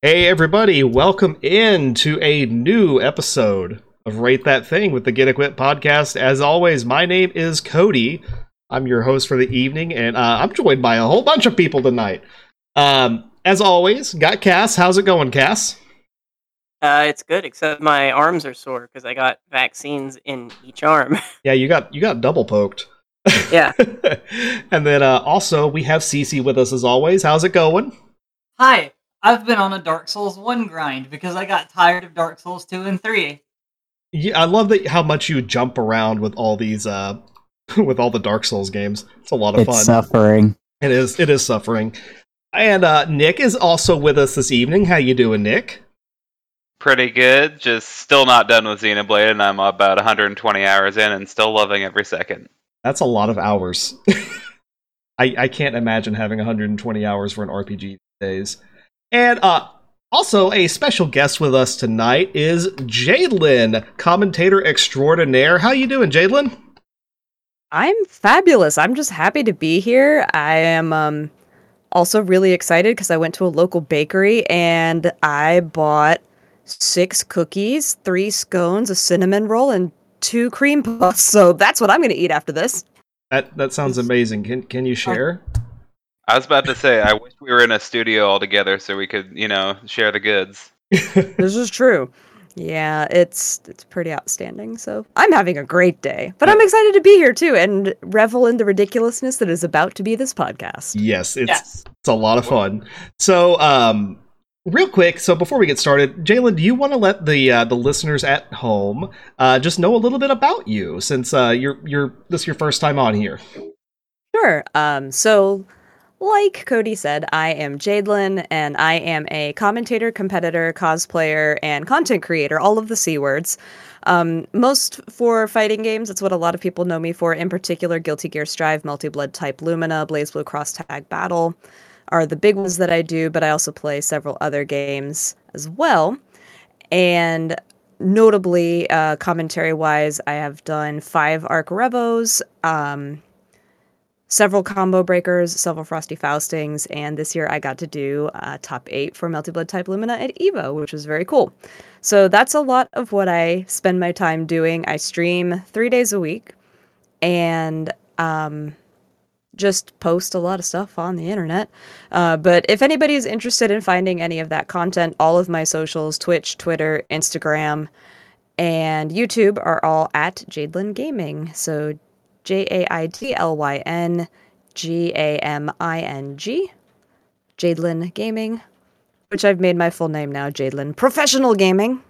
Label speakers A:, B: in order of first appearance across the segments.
A: Hey, everybody, welcome in to a new episode of Rate That Thing with the Get Equipped podcast. As always, my name is Cody. I'm your host for the evening, and uh, I'm joined by a whole bunch of people tonight. Um, as always, got Cass. How's it going, Cass?
B: Uh, it's good, except my arms are sore because I got vaccines in each arm.
A: Yeah, you got you got double poked.
B: yeah.
A: and then uh, also we have Cece with us as always. How's it going?
C: Hi, I've been on a Dark Souls 1 grind because I got tired of Dark Souls 2 and 3.
A: Yeah, I love that how much you jump around with all these uh with all the Dark Souls games. It's a lot of
D: it's
A: fun.
D: suffering.
A: It is it is suffering. And uh Nick is also with us this evening. How you doing, Nick?
E: Pretty good. Just still not done with Xenoblade, and I'm about 120 hours in and still loving every second.
A: That's a lot of hours. I I can't imagine having 120 hours for an RPG these days. And uh also a special guest with us tonight is Jaidlyn, commentator extraordinaire. How you doing, Jaidlyn?
F: I'm fabulous. I'm just happy to be here. I am um also really excited because I went to a local bakery and I bought six cookies, three scones, a cinnamon roll, and two cream puffs. So that's what I'm going to eat after this.
A: That that sounds amazing. Can can you share?
E: I was about to say, I wish we were in a studio all together so we could, you know, share the goods.
F: This is true. Yeah, it's it's pretty outstanding. So I'm having a great day, but I'm excited to be here too and revel in the ridiculousness that is about to be this podcast.
A: Yes, it's
C: Yes.
A: it's a lot of fun. So, um, real quick, so before we get started, Jaidlyn, do you want to let the uh, the listeners at home uh, just know a little bit about you, since uh, you're you're this is your first time on here?
F: Sure. Um, so, like Cody said, I am Jaidlyn, and I am a commentator, competitor, cosplayer, and content creator, all of the C words. Um, most for fighting games, that's what a lot of people know me for, in particular Guilty Gear Strive, Melty Blood Type Lumina, BlazBlue Cross Tag Battle are the big ones that I do, but I also play several other games as well. And notably, uh, commentary wise, I have done five Arc Revos, um, several combo breakers, several frosty faustings, and this year I got to do uh, top eight for Melty Blood Type Lumina at Evo, which was very cool. So that's a lot of what I spend my time doing. I stream three days a week, and um, just post a lot of stuff on the internet. Uh, but if anybody is interested in finding any of that content, all of my socials Twitch, Twitter, Instagram, and YouTube are all at Jaidlyn Gaming. So J A I D L Y N G A M I N G. Jaidlyn Gaming, which I've made my full name now, Jaidlyn Professional Gaming.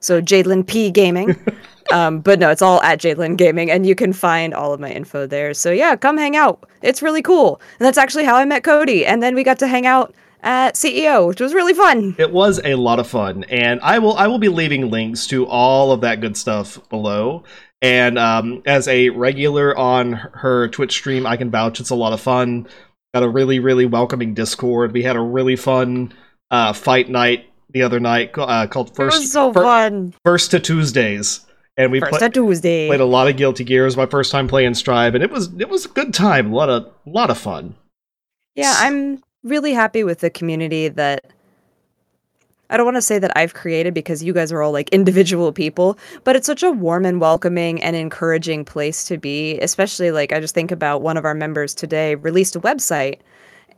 F: So Jaidlyn P Gaming. um, but no, it's all at Jaidlyn Gaming, and you can find all of my info there. So yeah, come hang out. It's really cool. And that's actually how I met Cody. And then we got to hang out at CEO, which was really fun.
A: It was a lot of fun, and I will I will be leaving links to all of that good stuff below. And um, as a regular on her Twitch stream, I can vouch it's a lot of fun. Got a really really welcoming Discord. We had a really fun uh, fight night the other night uh, called First
F: so
A: Fir-
F: fun.
A: First to Tuesdays, and we
F: First Tuesday.
A: played a lot of Guilty Gear. It was my first time playing Strive, and it was it was a good time. A lot of a lot of fun.
F: Yeah, I'm really happy with the community that I don't want to say that I've created because you guys are all like individual people, but it's such a warm and welcoming and encouraging place to be. Especially like I just think about one of our members today released a website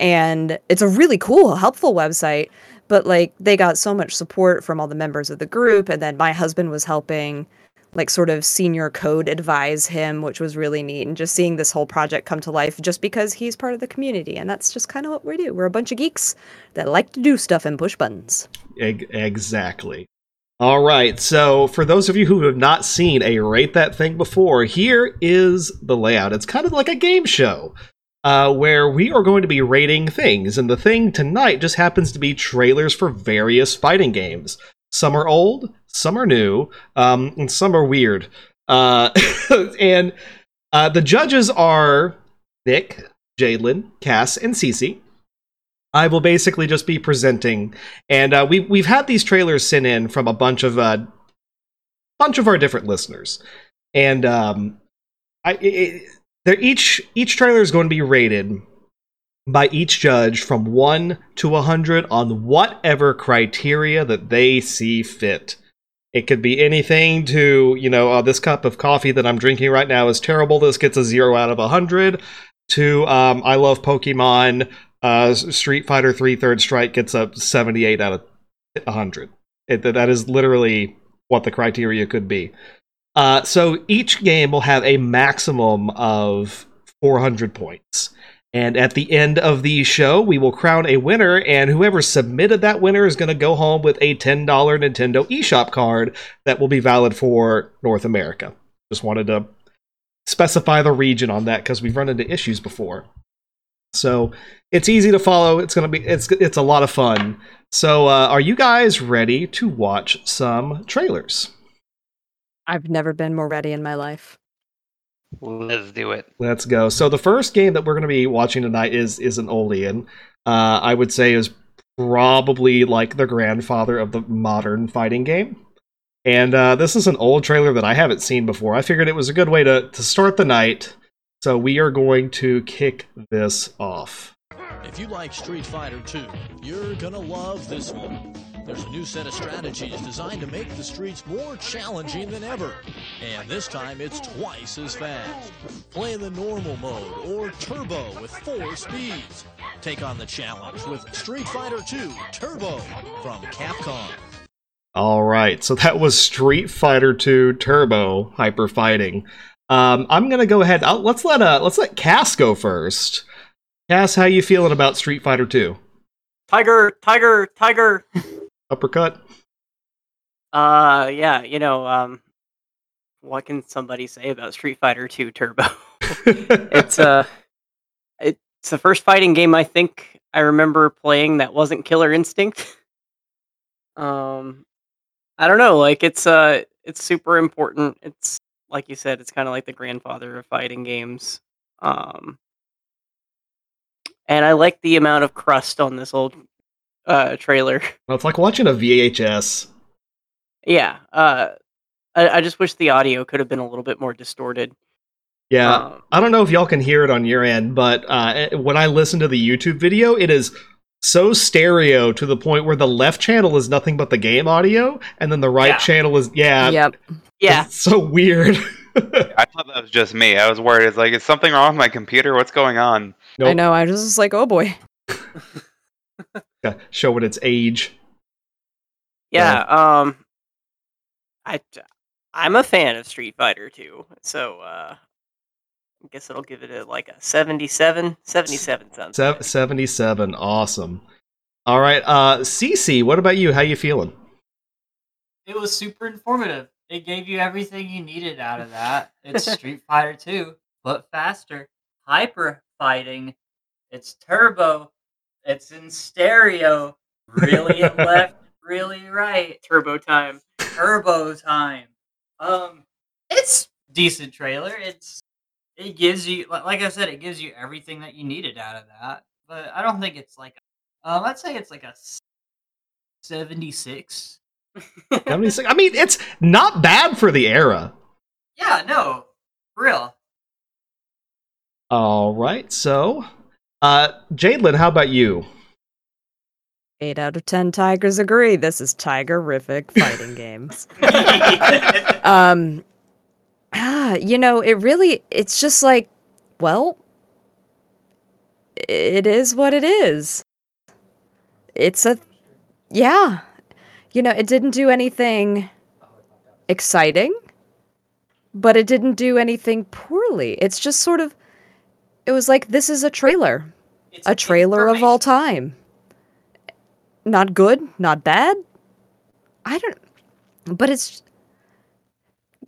F: and it's a really cool, helpful website, but like they got so much support from all the members of the group and then my husband was helping like sort of senior code advise him, which was really neat. And just seeing this whole project come to life just because he's part of the community. And that's just kind of what we do. We're a bunch of geeks that like to do stuff and push buttons.
A: Exactly. All right. So, for those of you who have not seen a rate that thing before, here is the layout. It's kind of like a game show uh, where we are going to be rating things, and the thing tonight just happens to be trailers for various fighting games. Some are old, some are new, um, and some are weird. Uh, and uh, the judges are Nick, Jaidlyn, Cass, and Cece. I will basically just be presenting, and uh, we we've had these trailers sent in from a bunch of uh, bunch of our different listeners, and um, I it, they're each each trailer is going to be rated by each judge from 1 to 100 on whatever criteria that they see fit. It could be anything to, you know, uh, this cup of coffee that I'm drinking right now is terrible. This gets a 0 out of 100. To, um, I love Pokemon. Uh, Street Fighter 3 Third Strike gets a 78 out of 100. It, that is literally what the criteria could be. Uh, so each game will have a maximum of 400 points. And at the end of the show, we will crown a winner, and whoever submitted that winner is going to go home with a $10 Nintendo eShop card that will be valid for North America. Just wanted to specify the region on that because we've run into issues before. So it's easy to follow. It's gonna be it's it's a lot of fun. So uh, are you guys ready to watch some trailers?
F: I've never been more ready in my life.
E: Let's do it.
A: Let's go. So the first game that we're going to be watching tonight is is an Olean. Uh, I would say is probably like the grandfather of the modern fighting game. And uh, this is an old trailer that I haven't seen before. I figured it was a good way to, to start the night. So we are going to kick this off.
D: If you like Street Fighter 2, you're gonna love this one. There's a new set of strategies designed to make the streets more challenging than ever. And this time it's twice as fast. Play in the normal mode or turbo with four speeds. Take on the challenge with Street Fighter 2 Turbo from Capcom.
A: All right, so that was Street Fighter 2 Turbo Hyper Fighting. Um, I'm gonna go ahead. I'll, let's let uh, let's let Cass go first. Cass, how you feeling about Street Fighter 2?
B: Tiger, tiger, tiger.
A: Uppercut.
B: Uh, yeah, you know, um, what can somebody say about Street Fighter 2 Turbo? it's uh, it's the first fighting game I think I remember playing that wasn't Killer Instinct. um, I don't know, like it's uh, it's super important. It's like you said, it's kind of like the grandfather of fighting games. Um, and I like the amount of crust on this old uh trailer.
A: Well, it's like watching a VHS.
B: Yeah, uh, I, I just wish the audio could have been a little bit more distorted.
A: Yeah,
B: Um,
A: I don't know if y'all can hear it on your end, but uh, eh, when I listen to the YouTube video, it is so stereo to the point where the left channel is nothing but the game audio, and then the right
B: Yeah.
A: channel is yeah,
F: yep.
B: yeah,
A: it's so weird.
E: I thought that was just me. I was worried. It's like, is something wrong with my computer? What's going on?
F: I know. I was just like, oh boy.
A: Yeah, showing its age.
B: yeah. Um, I I'm a fan of Street Fighter 2, so uh, I guess it'll give it a like a 77. 77 sounds.
A: Sev-
B: good.
A: 77, awesome. All right, uh, CC, what about you? How you feeling?
C: It was super informative. It gave you everything you needed out of that. It's Street Fighter 2, but faster. Hyper fighting. It's turbo. It's in stereo. Really left, really right.
B: Turbo time.
C: Turbo time. Um, it's decent trailer. It's it gives you like I said, it gives you everything that you needed out of that. But I don't think it's like a, um, I'd say it's like a seventy six.
A: 76? I mean, it's not bad for the era.
C: Yeah, no, for real.
A: All right, so, uh, Jaidlyn, how about you?
F: Eight out of ten tigers agree. This is tiger-rific fighting games. Um, ah, you know, it really, it's just like, well, it is what it is. It's a, yeah. You know, it didn't do anything exciting, but it didn't do anything poorly. It's just sort of, it was like, this is a trailer,
C: It's
F: a trailer of all time. Not good, not bad. I don't, but it's,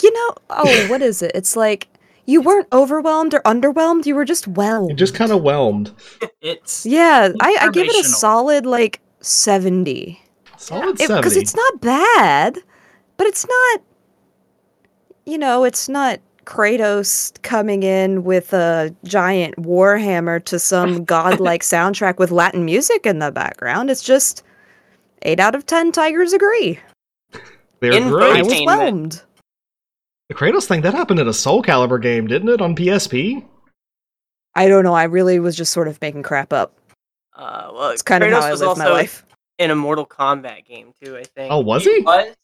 F: you know, oh, what is it? It's like you weren't overwhelmed or underwhelmed. You were just whelmed.
A: Just kind of whelmed.
C: It's
F: yeah, I, I give it a solid like seventy
A: Solid
F: because
A: 70.
F: it's not bad, but it's not. You know, it's not Kratos coming in with a giant warhammer to some godlike soundtrack with Latin music in the background. It's just eight out of ten tigers agree.
A: They're
B: In
F: I
A: great.
F: was
B: Entertainment.
F: whelmed.
A: The Kratos thing, that happened in a Soul Calibur game, didn't it, on PSP?
F: I don't know. I really was just sort of making crap up.
B: Uh, well,
F: It's kind of
B: Kratos
F: how I
B: was
F: live my
B: also
F: life.
B: in a Mortal Kombat game too. I think.
A: Oh, was he?
C: was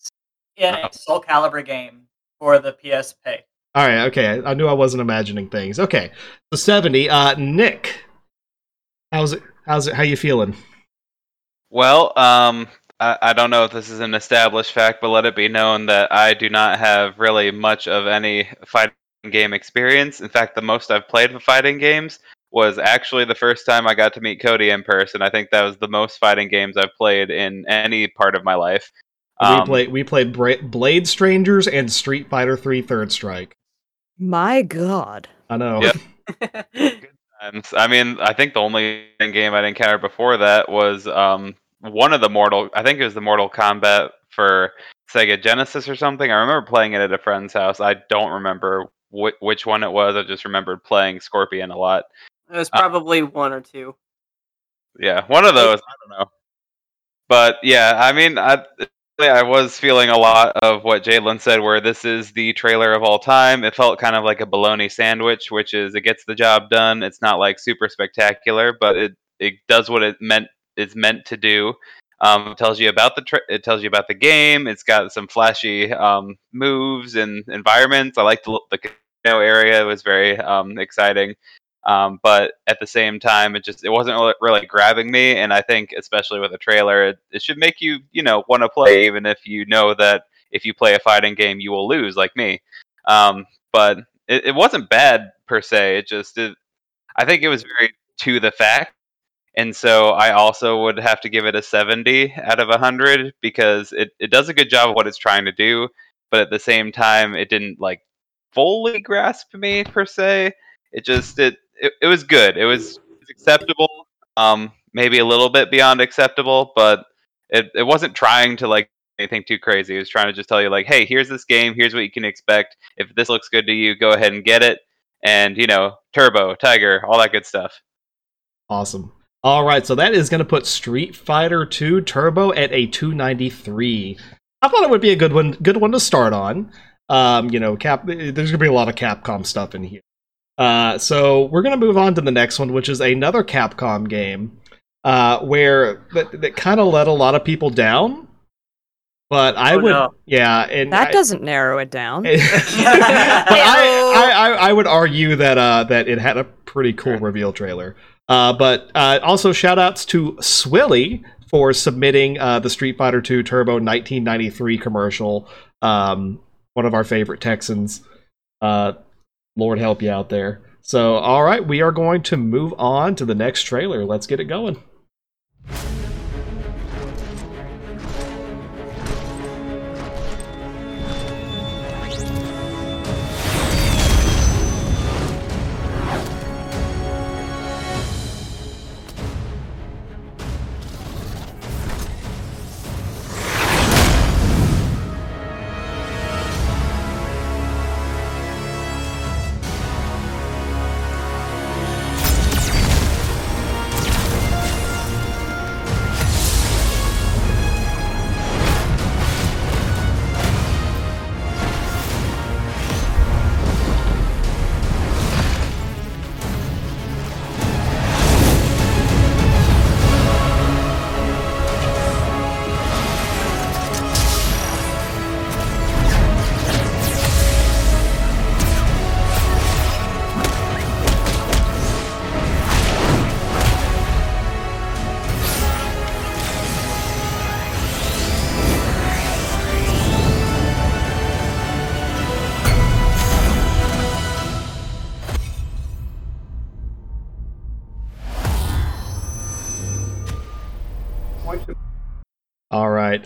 C: in a Soul Calibur game for the PSP.
A: All right, okay. I, knew I wasn't imagining things. Okay, so seventy. Uh, Nick, how's it? How's it? How you feeling?
E: Well, um, I, I don't know if this is an established fact, but let it be known that I do not have really much of any fighting game experience. In fact, the most I've played for fighting games was actually the first time I got to meet Cody in person. I think that was the most fighting games I've played in any part of my life.
A: we
E: Um,
A: played. We played Bra- Blade Strangers and Street Fighter Three Third Strike.
F: My God.
A: I know.
E: Yep. times. I mean, I think the only game I'd encountered before that was um, one of the Mortal. I think it was the Mortal Kombat for Sega Genesis or something. I remember playing it at a friend's house. I don't remember wh- which one it was. I just remembered playing Scorpion a lot.
B: It was
E: Uh,
B: probably one or two.
E: Yeah, one of those. I don't know. But yeah, I mean, I, I was feeling a lot of what Jaidlyn said, where this is the trailer of all time. It felt kind of like a bologna sandwich, which is it gets the job done. It's not like super spectacular, but it it does what it meant it's meant to do. Um, it tells you about the tra- it tells you about the game. It's got some flashy um, moves and environments. I like the the casino area. It was very um, exciting. Um, but at the same time, it just it wasn't really, grabbing me. And I think, especially with a trailer, it, it should make you you know want to play, even if you know that if you play a fighting game, you will lose, like me. Um, but it, it wasn't bad per se. It just it, I think it was very to the fact. And so I also would have to give it a 70 out of 100 because it, it does a good job of what it's trying to do, but at the same time, it didn't like fully grasp me per se. It just it it, it was good. It was acceptable. Um, maybe a little bit beyond acceptable, but it it wasn't trying to like anything too crazy. It was trying to just tell you like, hey, here's this game. Here's what you can expect. If this looks good to you, go ahead and get it. And you know, Turbo, Tiger, all that good stuff.
A: Awesome. All right, so that is going to put Street Fighter 2 Turbo at a 293. I thought it would be a good one, good one to start on. Um, you know, Cap. There's going to be a lot of Capcom stuff in here. Uh, so we're going to move on to the next one, which is another Capcom game, uh, where that, that kind of let a lot of people down. But I
B: Oh,
A: would,
B: no.
A: yeah, and
F: That
A: I-
F: doesn't narrow it down.
A: but I, I, I, I would argue that uh, that it had a pretty cool reveal trailer. Uh, but uh, also shout outs to Swilly for submitting uh, the Street Fighter II Turbo 1993 commercial. Um, one of our favorite Texans. Uh, Lord help you out there. So, all right, we are going to move on to the next trailer. Let's get it going.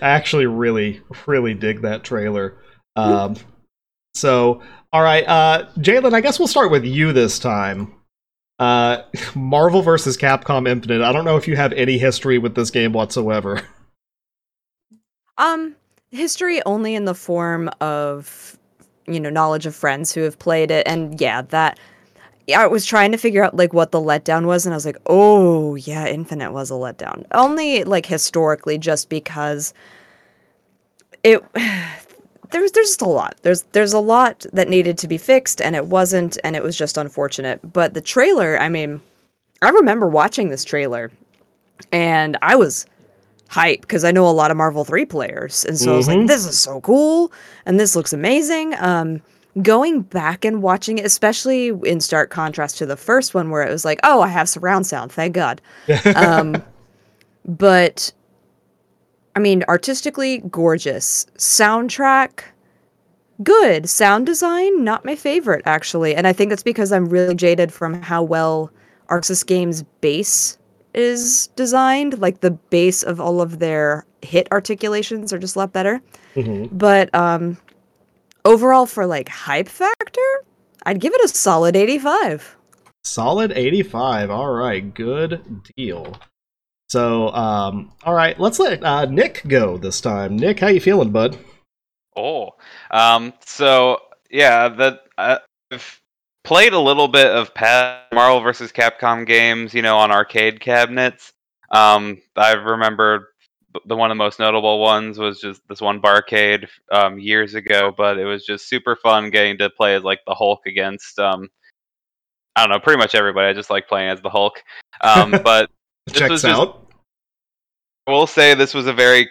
A: Actually really, really dig that trailer. Um, so, all right, uh, Jaidlyn, I guess we'll start with you this time. Uh, Marvel versus Capcom Infinite. I don't know if you have any history with this game whatsoever.
F: Um, history only in the form of, you know, knowledge of friends who have played it, and yeah, that. I was trying to figure out like what the letdown was, and I was like, oh yeah, Infinite was a letdown. Only like historically, just because it there's there's just a lot. There's there's a lot that needed to be fixed, and it wasn't, and it was just unfortunate. But the trailer, I mean, I remember watching this trailer, and I was hype because I know a lot of Marvel three players, and so I was like,
A: Mhm.
F: this is so cool, and this looks amazing. Um, going back and watching it, especially in stark contrast to the first one, where it was like, oh, I have surround sound, thank God. Um, but I mean, artistically gorgeous. Soundtrack, good. Sound design, not my favorite, actually. And I think that's because I'm really jaded from how well ArcSys Games' base is designed. Like, the base of all of their hit articulations are just a lot better.
A: Mhm.
F: But um, overall, for like hype factor, I'd give it a solid 85.
A: Solid 85. All right, good deal. So, um, all right, let's let uh, Nick go this time. Nick, how you feeling, bud?
E: Oh, um, so yeah, that I've played a little bit of past Marvel versus Capcom games, you know, on arcade cabinets. Um, I remember b- the one of the most notable ones was just this one barcade um, years ago, but it was just super fun getting to play as like the Hulk against um, I don't know, pretty much everybody. I just like playing as the Hulk. Um, but This
A: Checks
E: was just-
A: out.
E: I will say this was a very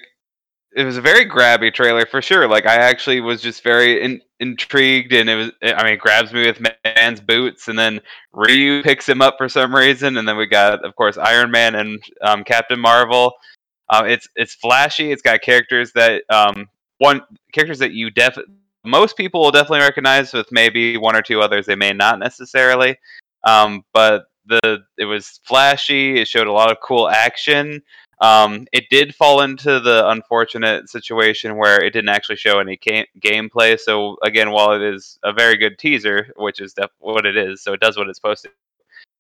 E: it was a very grabby trailer for sure. Like I actually was just very in, intrigued, and it was I mean, grabs me with man's boots, and then Ryu picks him up for some reason, and then we got of course Iron Man and um, Captain Marvel. Um, it's it's flashy. It's got characters that um, one characters that you def most people will definitely recognize, with maybe one or two others they may not necessarily. Um, but the it was flashy. It showed a lot of cool action. Um, it did fall into the unfortunate situation where it didn't actually show any ga- gameplay. So again, while it is a very good teaser, which is def- what it is, so it does what it's supposed to.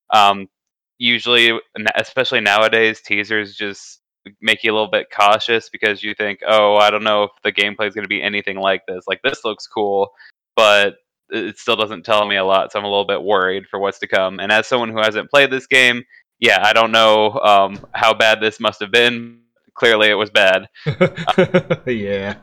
E: Um, usually, especially nowadays, teasers just make you a little bit cautious because you think, oh, I don't know if the gameplay is going to be anything like this. Like this looks cool, but it still doesn't tell me a lot, so I'm a little bit worried for what's to come. And as someone who hasn't played this game, yeah, I don't know um, how bad this must have been. Clearly, it was bad.
A: yeah.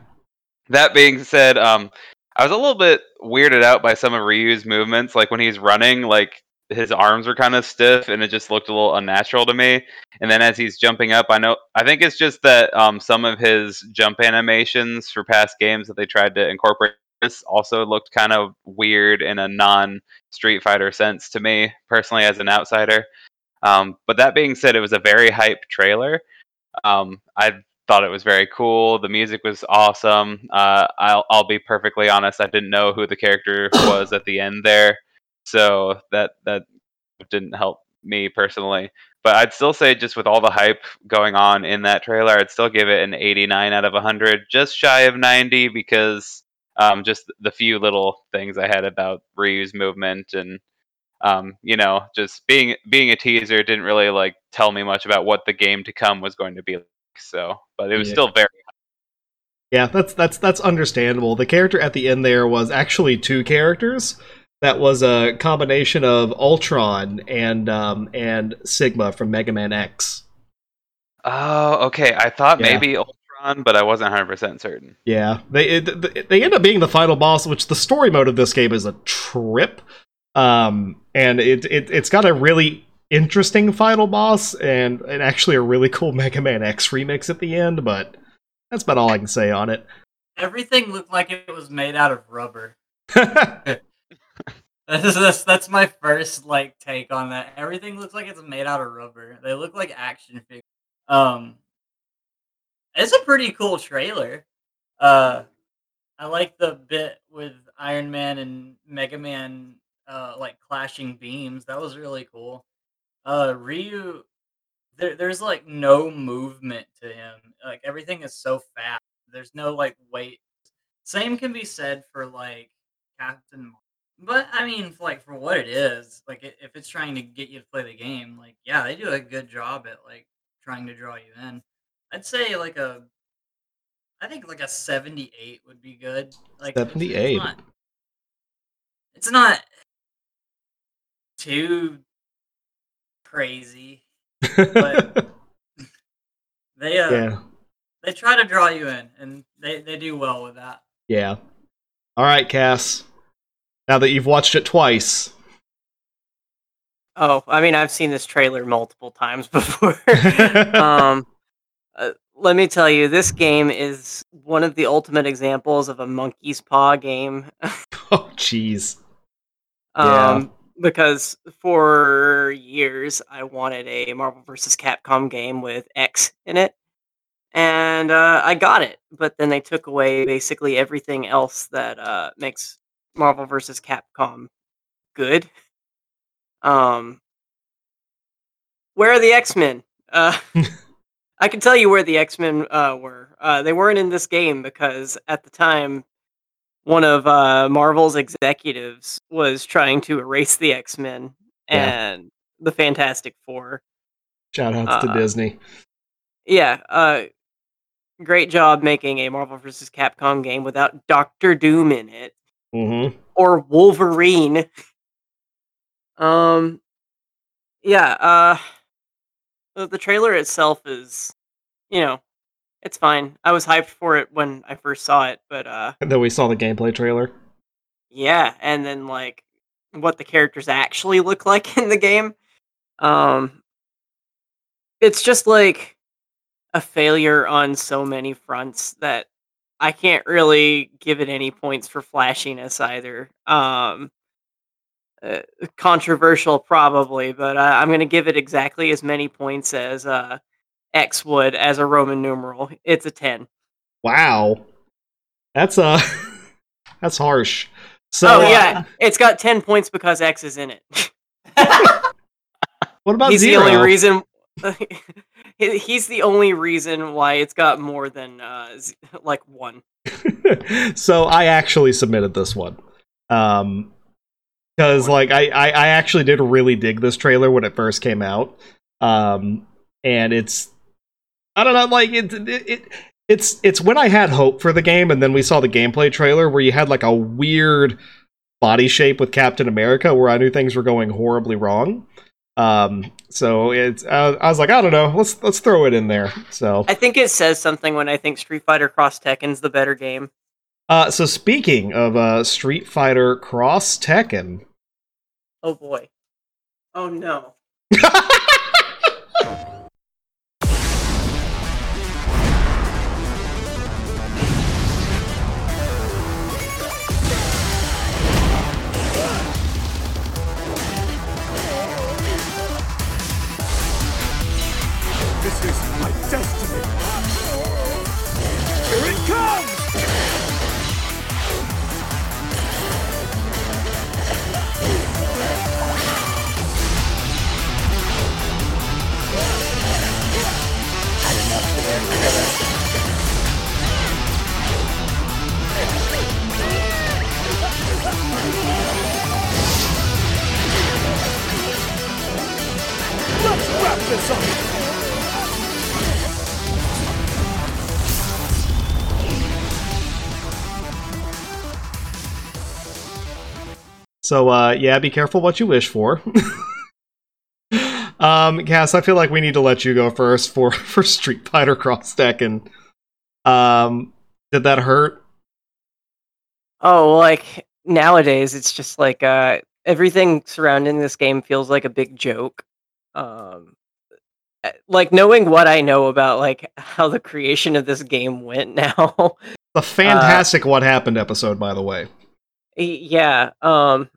E: That being said, um, I was a little bit weirded out by some of Ryu's movements. Like when he's running, like his arms were kind of stiff, and it just looked a little unnatural to me. And then as he's jumping up, I know I think it's just that um, some of his jump animations for past games that they tried to incorporate this also looked kind of weird in a non Street Fighter sense to me personally as an outsider. Um, but that being said, it was a very hype trailer. Um, I thought it was very cool. The music was awesome. Uh, I'll, I'll be perfectly honest. I didn't know who the character was at the end there, so that that didn't help me personally. But I'd still say, just with all the hype going on in that trailer, I'd still give it an 89 out of 100, just shy of 90, because um, just the few little things I had about Ryu's movement and um, you know, just being being a teaser didn't really like tell me much about what the game to come was going to be like. So, but it was
A: Yeah.
E: still very
A: Yeah, that's that's that's understandable. The character at the end there was actually two characters. That was a combination of Ultron and um, and Sigma from Mega Man X.
E: Oh, okay. I thought
A: Yeah.
E: maybe Ultron, but I wasn't 100% certain.
A: Yeah, they it, they end up being the final boss, which the story mode of this game is a trip. Um, and it, it it's got a really interesting final boss and and actually a really cool Mega Man X remix at the end. But that's about all I can say on it.
C: Everything looked like it was made out of rubber. That's, that's that's my first like take on that. Everything looks like it's made out of rubber. They look like action figures. Um, it's a pretty cool trailer. Uh, I like the bit with Iron Man and Mega Man, uh, like clashing beams. That was really cool. Uh, Ryu, there, there's like no movement to him. Like everything is so fast. There's no like weight. Same can be said for like Captain. But I mean, like for what it is, like i- if it's trying to get you to play the game, like yeah, they do a good job at like trying to draw you in. I'd say like a, I think like a seventy-eight would be good. Like it's- it's
A: 78.
C: not- It's not too crazy. But- They uh,
A: yeah,
C: they try to draw you in, and they they do well with that.
A: Yeah. All right, Cass. Now that you've watched it twice.
B: Oh, I mean, I've seen this trailer multiple times before. um, uh, let me tell you, this game is one of the ultimate examples of a monkey's paw game.
A: oh, jeez.
B: Um, because for years I wanted a Marvel vs. Capcom game with X in it, and uh, I got it. But then they took away basically everything else that uh, makes Marvel vs. Capcom good. Um, where are the X Men? Uh, I can tell you where the X Men uh, were. Uh, they weren't in this game because at the time, one of uh, Marvel's executives was trying to erase the X Men
A: Yeah.
B: and the Fantastic Four.
A: Shout outs to
B: Uh,
A: Disney.
B: Yeah, uh, great job making a Marvel vs. Capcom game without Doctor Doom in it
A: Mm-hmm.
B: or Wolverine. Um, yeah. Uh, the, the trailer itself is, you know, it's fine. I was hyped for it when I first saw it, but uh,
A: And then we saw the gameplay trailer.
B: yeah, and then like what the characters actually look like in the game, um, it's just like a failure on so many fronts that I can't really give it any points for flashiness either. Um, uh, controversial probably, but uh, I'm going to give it exactly as many points as uh, X would as a Roman numeral. It's a ten.
A: Wow. That's uh that's harsh. So
B: oh
A: uh,
B: yeah, it's got ten points because X is in it.
A: what about
B: he's
A: zero?
B: the only reason. He- he's the only reason why it's got more than uh, like one.
A: so I actually submitted this one. Um because like I, I I actually did really dig this trailer when it first came out. Um and it's I don't know like it, it, it it's it's when I had hope for the game and then we saw the gameplay trailer where you had like a weird body shape with Captain America where I knew things were going horribly wrong. Um so it's I, I was like I don't know, let's let's throw it in there. So
B: I think it says something when I think Street Fighter Cross Tekken's the better game.
A: Uh, so speaking of uh, Street Fighter Cross Tekken,
B: Oh boy. Oh no.
G: Let's wrap this up!
A: so uh, yeah, be careful what you wish for. um, Cass, I feel like we need to let you go first for for Street Fighter Cross Tekken. Um, did that hurt?
B: Oh, like nowadays it's just like uh everything surrounding this game feels like a big joke. Um uh, like knowing what I know about like how the creation of this game went now.
A: The fantastic "What Happened" episode, by the way.
B: Yeah um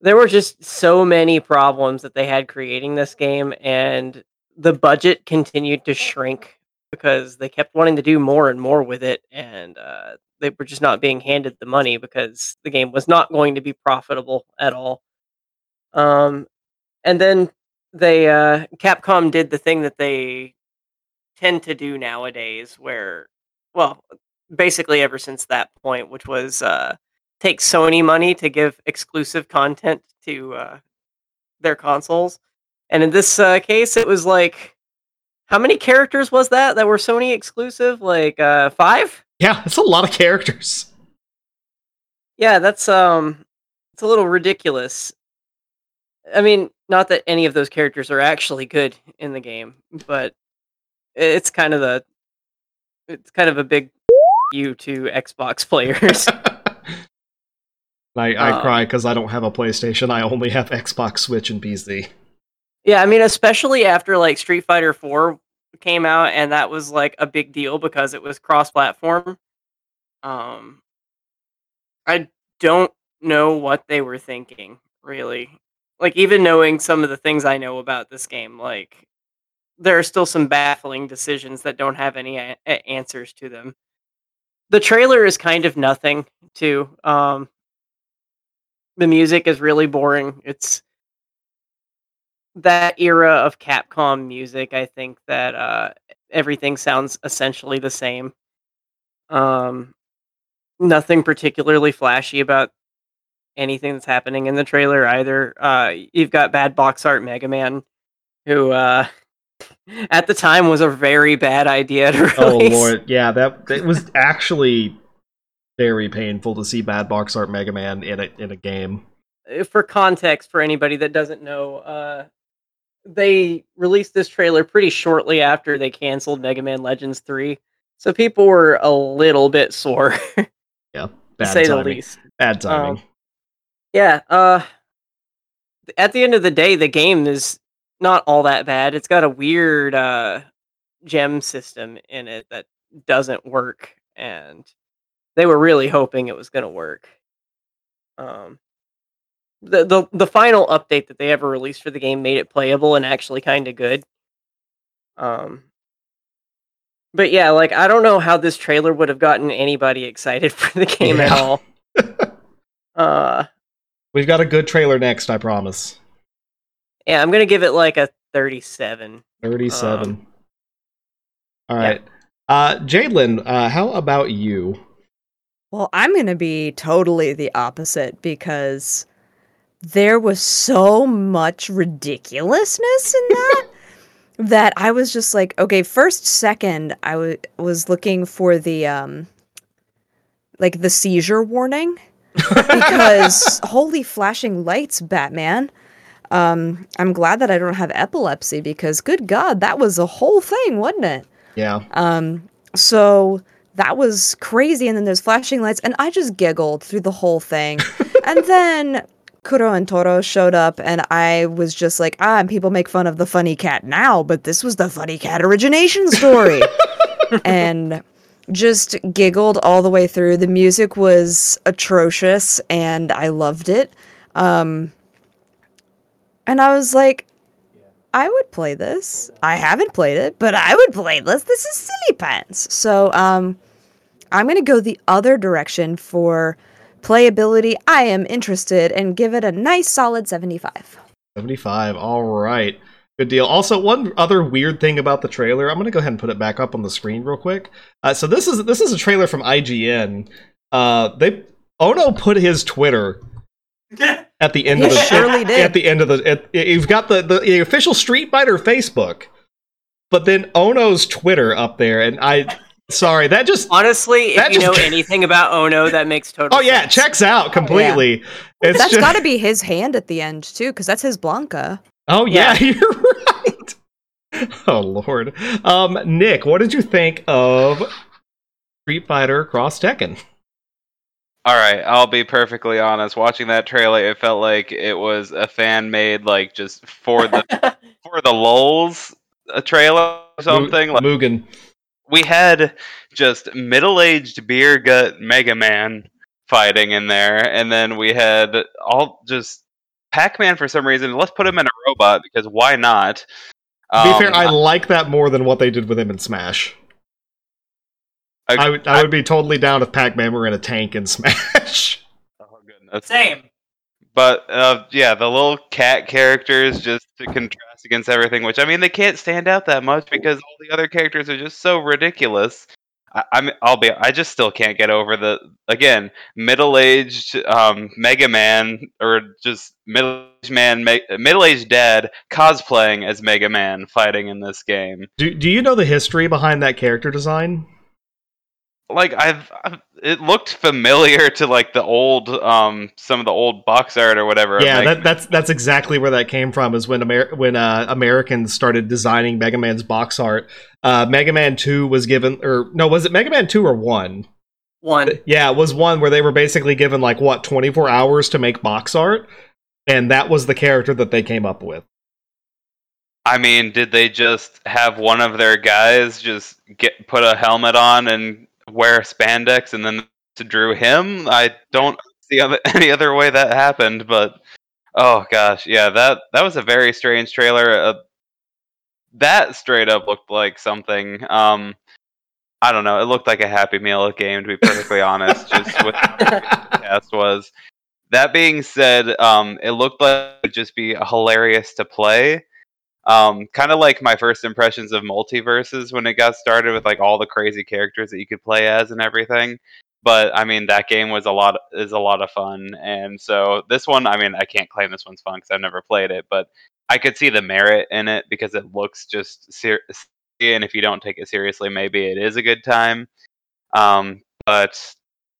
B: there were just so many problems that they had creating this game and the budget continued to shrink because they kept wanting to do more and more with it and uh, they were just not being handed the money because the game was not going to be profitable at all. Um and then they uh capcom did the thing that they tend to do nowadays where well basically ever since that point which was uh take Sony money to give exclusive content to uh, their consoles. And in this uh, case, it was like, how many characters was that that were Sony exclusive? Like uh, five?
A: Yeah, it's a lot of characters.
B: Yeah, that's um, it's a little ridiculous. I mean, not that any of those characters are actually good in the game, but it's kind of the, it's kind of a big you to Xbox players.
A: I, I
B: Uh,
A: cry because I don't have a PlayStation. I only have Xbox, Switch, and PC.
B: yeah, I mean, especially after like Street Fighter 4 came out and that was like a big deal because it was cross-platform. Um I don't know what they were thinking, really. Like even knowing some of the things I know about this game, like there are still some baffling decisions that don't have any a- answers to them. The trailer is kind of nothing, too. Um the music is really boring. It's that era of Capcom music, I think that uh, everything sounds essentially the same. Um, nothing particularly flashy about anything that's happening in the trailer either. Uh, you've got bad box art Mega Man, who uh, at the time was a very bad idea to release.
A: Oh lord, yeah, that it was actually very painful to see bad box art Mega Man in a in a game.
B: Uh, for context for anybody that doesn't know uh they released this trailer pretty shortly after they canceled mega man legends 3 so people were a little bit sore yeah,
A: Bad
B: say
A: timing.
B: the least
A: Bad timing.
B: Um, yeah uh at the end of the day the game is not all that bad it's got a weird uh gem system in it that doesn't work and they were really hoping it was going to work um the, the the final update that they ever released for the game made it playable and actually kind of good um but yeah like i don't know how this trailer would have gotten anybody excited for the game at all uh
A: We've got a good trailer next, I promise.
B: yeah i'm gonna give it like a 37
A: Thirty-seven.
B: Um,
A: All right. Uh Jaidlyn, uh, how about you?
F: Well, I'm going to be totally the opposite because there was so much ridiculousness in that that I was just like, okay, first second I was looking for the um like the seizure warning because holy flashing lights, Batman. Um I'm glad that I don't have epilepsy because good god, that was a whole thing, wasn't it?
A: Yeah.
F: Um, so that was crazy. And then there's flashing lights, and I just giggled through the whole thing. and then Kuro and Toro showed up, and I was just like, ah, and people make fun of the funny cat now, but this was the funny cat origination story. and just giggled all the way through. The music was atrocious, and I loved it. Um, and I was like, I would play this. I haven't played it, but I would play this. This is silly pants. So, um, I'm gonna go the other direction for playability. I am interested and give it a nice solid 75.
A: 75. All right. Good deal. Also, one other weird thing about the trailer, I'm going to go ahead and put it back up on the screen real quick. Uh, so this is this is a trailer from IGN. Uh, they Ono put his Twitter at the end of the
F: surely
A: at,
F: did.
A: at the end of the at, you've got the, the the official Street Fighter Facebook, but then Ono's Twitter up there, and I sorry that just
B: honestly if
A: That
B: you know
A: just-
B: anything about ono that makes total
A: oh yeah
B: sense.
A: checks out completely. It's
F: That's
A: just,
F: got to be his hand at the end too, because that's his Blanka.
A: Oh yeah,
B: Yeah.
A: you're right. Oh lord. Um, Nick, what did you think of Street Fighter Cross Tekken?
E: All right, I'll be perfectly honest. Watching that trailer, it felt like it was a fan made, like just for the for the lulls, a trailer or something.
A: Mu-
E: Like
A: Mugen.
E: We had just middle aged beer gut Mega Man fighting in there, and then we had all just Pac Man for some reason. Let's put him in a robot because why not?
A: To be fair,
E: Um,
A: I like that more than what they did with him in Smash.
E: I-
A: I would I would be totally down if Pac-Man were in a tank in Smash.
E: oh goodness.
C: Same.
E: But uh, yeah, the little cat characters just to contrast against everything, which I mean they can't stand out that much because all the other characters are just so ridiculous. I, I'm I'll be I just still can't get over the again middle aged um, Mega Man or just middle aged man middle aged dad cosplaying as Mega Man fighting in this game.
A: Do Do you know the history behind that character design?
E: Like I've, I've it looked familiar to like the old um some of the old box art or whatever.
A: Yeah,
E: Mega
A: that, that's that's exactly where that came from. Is when Amer- when uh, Americans started designing Mega Man's box art. Uh, Mega Man Two was given, or no, was it Mega Man Two or One?
B: One.
A: Yeah, it was one where they were basically given like what 24 hours to make box art, and that was the character that they came up with.
E: I mean, did they just have one of their guys just get put a helmet on and wear spandex and then to drew him? I don't see any other way that happened, but oh gosh, yeah, that that was a very strange trailer. Uh, that straight up looked like something. Um, I don't know. It looked like a Happy Meal game, to be perfectly honest. Just what the cast was. That being said, um, it looked like it would just be hilarious to play. Um, kind of like my first impressions of MultiVersus when it got started with like all the crazy characters that you could play as and everything. But I mean, that game was a lot is a lot of fun, and so this one, I mean, I can't claim this one's fun because I've never played it, but I could see the merit in it because it looks just ser- and if you don't take it seriously, maybe it is a good time. Um, but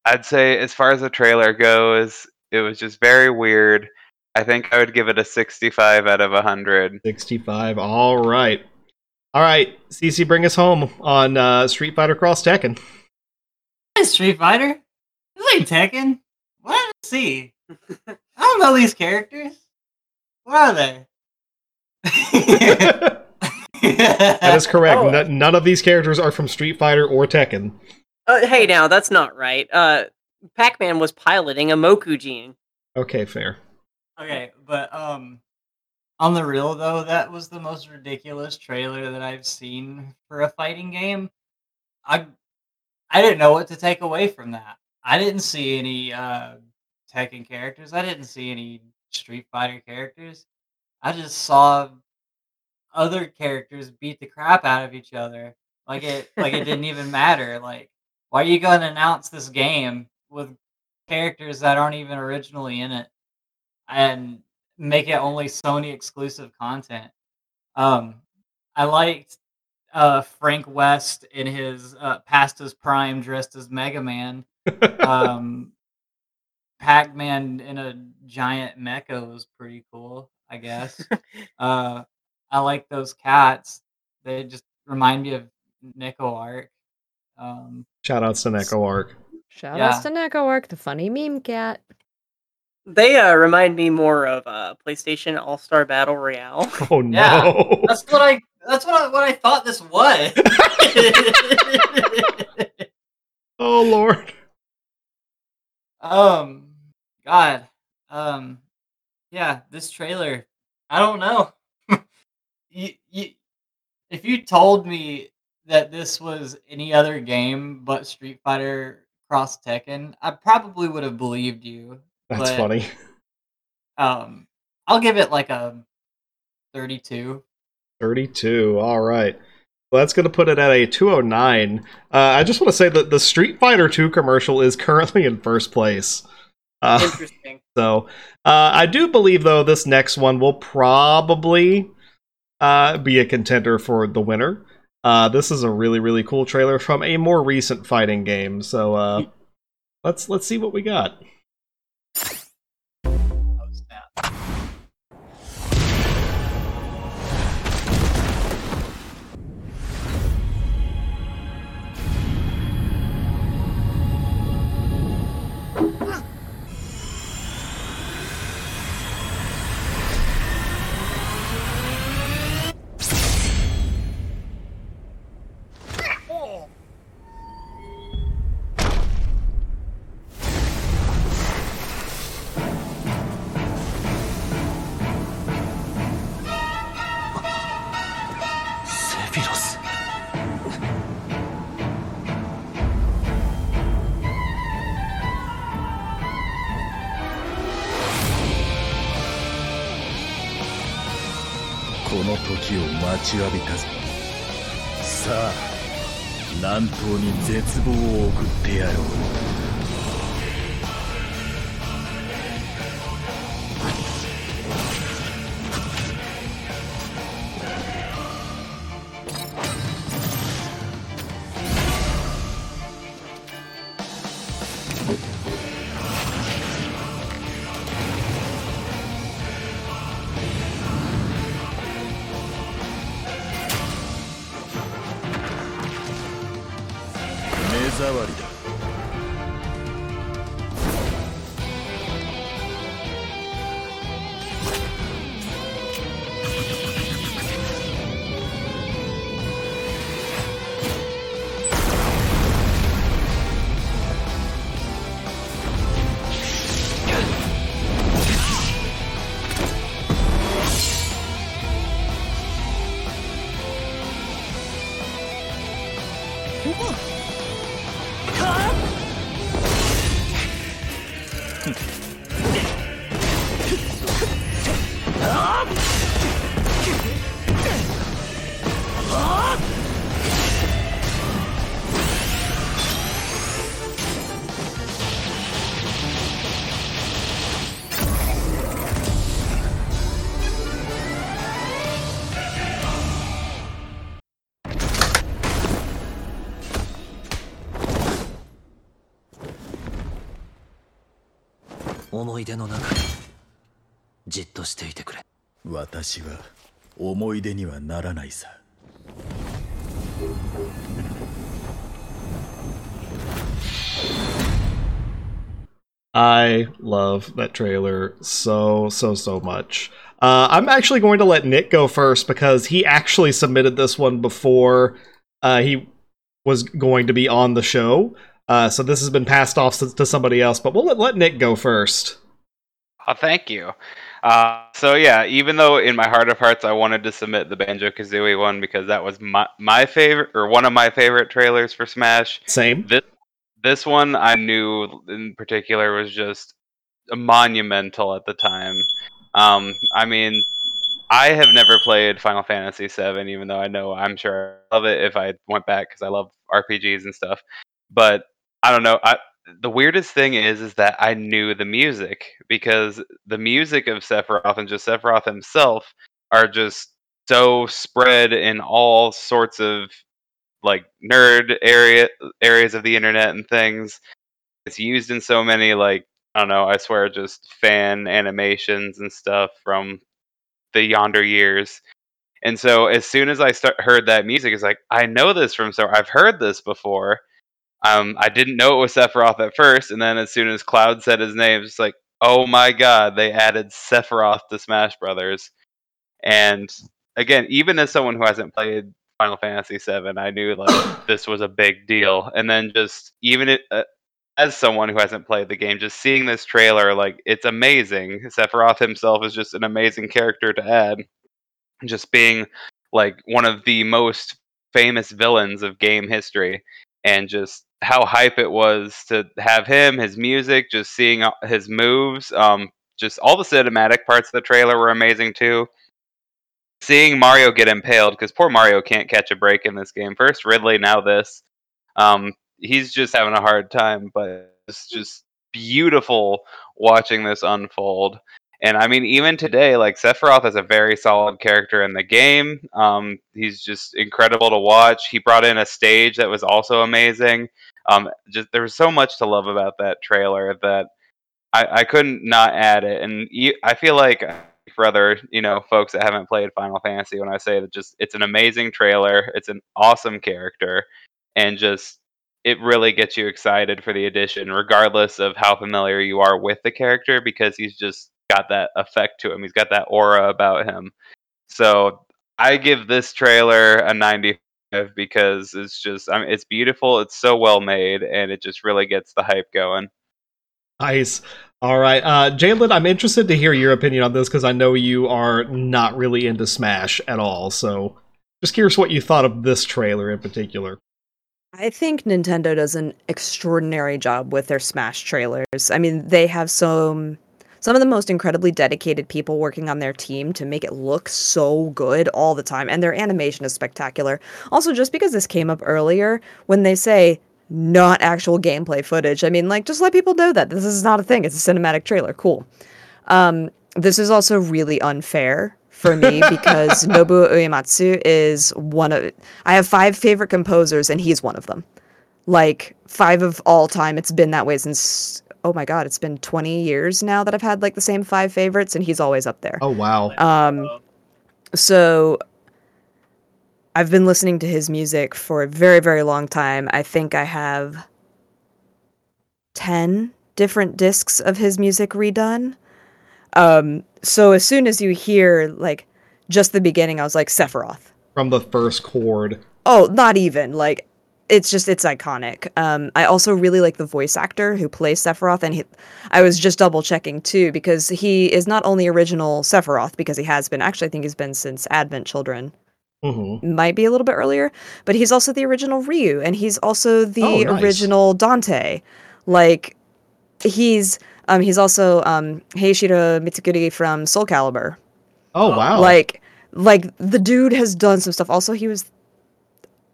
E: I'd say as far as the trailer goes, it was just very weird. I think I would give it a 65 out of 100.
A: 65. All right. All right, Cece, bring us home on uh, Street Fighter Cross Tekken.
C: Street Fighter? This ain't Tekken. What? Let's see. I don't know these characters. What are they?
A: that
C: that
A: is correct.
B: Oh.
A: N- none of these characters are from Street Fighter or Tekken.
B: Uh, hey, now that's not right. Uh, Pac-Man was piloting a Mokujin.
A: Okay, fair.
C: Okay, but um, on the real though, that was the most ridiculous trailer that I've seen for a fighting game. I I didn't know what to take away from that. I didn't see any uh Tekken characters. I didn't see any Street Fighter characters. I just saw other characters beat the crap out of each other. Like it like it didn't even matter. Like why are you going to announce this game with characters that aren't even originally in it? And make it only Sony exclusive content. Um, I liked uh, Frank West in his uh, past his prime dressed as Mega Man. Um, Pac Man in a giant mecha was pretty cool, I guess. uh, I like those cats. They just remind me of Neko Arc. Um,
A: Shout outs to Neko Arc.
F: Shout
C: Yeah.
F: outs to Neko Arc, the funny meme cat.
B: They uh, remind me more of uh, PlayStation All Star Battle Royale.
A: Oh
C: Yeah.
A: no.
C: that's what I. That's what I, what I thought this was.
A: oh lord.
C: Um, God, um, yeah, this trailer, I don't know. you, you, if you told me that this was any other game but Street Fighter Cross Tekken, I probably would have believed you.
A: That's
C: but,
A: funny.
C: Um, I'll give it like a thirty-two.
A: 32. All right. Well, that's going to put it at a 209. Uh, I just want to say that the Street Fighter 2 commercial is currently in first place. Uh,
B: Interesting.
A: so uh, I do believe, though, this next one will probably uh, be a contender for the winner. Uh, this is a really, really cool trailer from a more recent fighting game. So uh, let's let's see what we got.
G: ちわびたぞ。さあ南東に絶望を送ってやろう。
H: 出の中にじっとしていてくれ
G: 私は思い出にはならないさ
A: I love that trailer so, so, so much. Uh, I'm actually going to let Nick go first because he actually submitted this one before uh, he was going to be on the show. Uh, so this has been passed off to, to somebody else, but we'll let, let Nick go first.
E: Oh, thank you. Uh, so yeah, even though in my heart of hearts I wanted to submit the Banjo Kazooie one because that was my my favorite or one of my favorite trailers for Smash.
A: Same.
E: This this one I knew in particular was just monumental at the time. Um, I mean, I have never played Final Fantasy VII, even though I know I'm sure I love it if I went back because I love RPGs and stuff. But I don't know. I, the weirdest thing is, is that I knew the music because the music of Sephiroth and just Sephiroth himself are just so spread in all sorts of like nerd area areas of the internet and things. It's used in so many like I don't know. I swear, just fan animations and stuff from the yonder years. And so as soon as I start heard that music, it's like I know this from so I've heard this before. Um, I didn't know it was Sephiroth at first, and then as soon as Cloud said his name, it's like, oh my god, they added Sephiroth to Smash Brothers. And again, even as someone who hasn't played Final Fantasy VII, I knew like this was a big deal. And then just even it, uh, as someone who hasn't played the game, just seeing this trailer, like it's amazing. Sephiroth himself is just an amazing character to add. Just being like one of the most famous villains of game history, and just how hype it was to have him, his music, just seeing uh, his moves, um, just all the cinematic parts of the trailer were amazing too. Seeing Mario get impaled because poor Mario can't catch a break in this game. First Ridley, now this. Um, he's just having a hard time, but it's just beautiful watching this unfold. And I mean, even today, like Sephiroth is a very solid character in the game. Um, he's just incredible to watch. He brought in a stage that was also amazing. Um, just there was so much to love about that trailer that I, I couldn't not add it. And I feel like for other you know folks that haven't played Final Fantasy, when I say that, just it's an amazing trailer. It's an awesome character, and just it really gets you excited for the addition, regardless of how familiar you are with the character, because he's just got that effect to him. He's got that aura about him. So I give this trailer a 95 because it's just, I mean, it's beautiful. It's so well made, and it just really gets the hype going.
A: Nice. All right, uh, Jaidlyn, I'm interested to hear your opinion on this because I know you are not really into Smash at all. So, just curious what you thought of this trailer in particular.
F: I think Nintendo does an extraordinary job with their Smash trailers. I mean, they have some some of the most incredibly dedicated people working on their team to make it look so good all the time and their animation is spectacular. Also, just because this came up earlier, when they say not actual gameplay footage, I mean, like just let people know that this is not a thing. It's a cinematic trailer. Cool. Um, this is also really unfair for me because Nobuo Uematsu is one of I have five favorite composers and he's one of them. Like five of all time. It's been that way since oh my god, it's been 20 years now that I've had like the same five favorites and he's always up there.
A: Oh wow.
F: Um so I've been listening to his music for a very very long time. I think I have 10 different discs of his music redone. Um, so as soon as you hear like just the beginning, I was like Sephiroth
A: from the first chord.
F: Oh, not even like it's just it's iconic. Um, I also really like the voice actor who plays Sephiroth, and he, I was just double checking too because he is not only original Sephiroth because he has been. Actually, I think he's been since Advent Children.
A: Mm-hmm.
F: Might be a little bit earlier, but he's also the original Ryu, and he's also the
A: oh, nice.
F: original Dante. Like he's um, he's also um, Heishiro Mitsurugi from Soul Calibur.
A: Oh wow!
F: Like, like the dude has done some stuff. Also, he was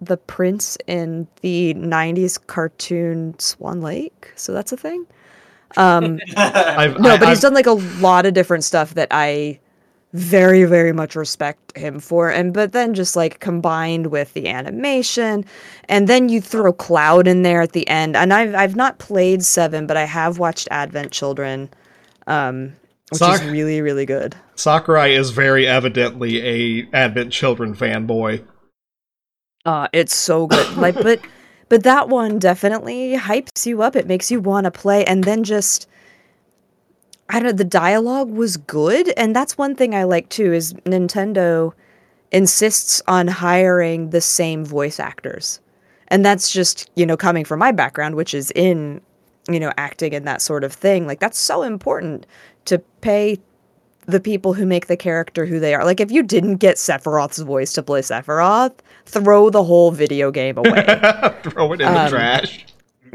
F: the prince in the '90s cartoon Swan Lake, so that's a thing. Um,
A: I've,
F: no,
A: I,
F: but he's
A: I've-
F: done like a lot of different stuff that I very, very much respect him for. And but then just like combined with the animation, and then you throw Cloud in there at the end. And I've I've not played Seven, but I have watched Advent Children. um, which
A: Sak-
F: is really really good.
A: Sakurai is very evidently a Advent Children fanboy.
F: Uh, it's so good. like, but but that one definitely hypes you up. It makes you want to play, and then just I don't know. The dialogue was good, and that's one thing I like too. Is Nintendo insists on hiring the same voice actors, and that's just you know coming from my background, which is in you know acting and that sort of thing. Like that's so important to pay the people who make the character who they are. Like if you didn't get Sephiroth's voice to play Sephiroth, throw the whole video game away.
A: Throw it in the
F: Um,
A: trash.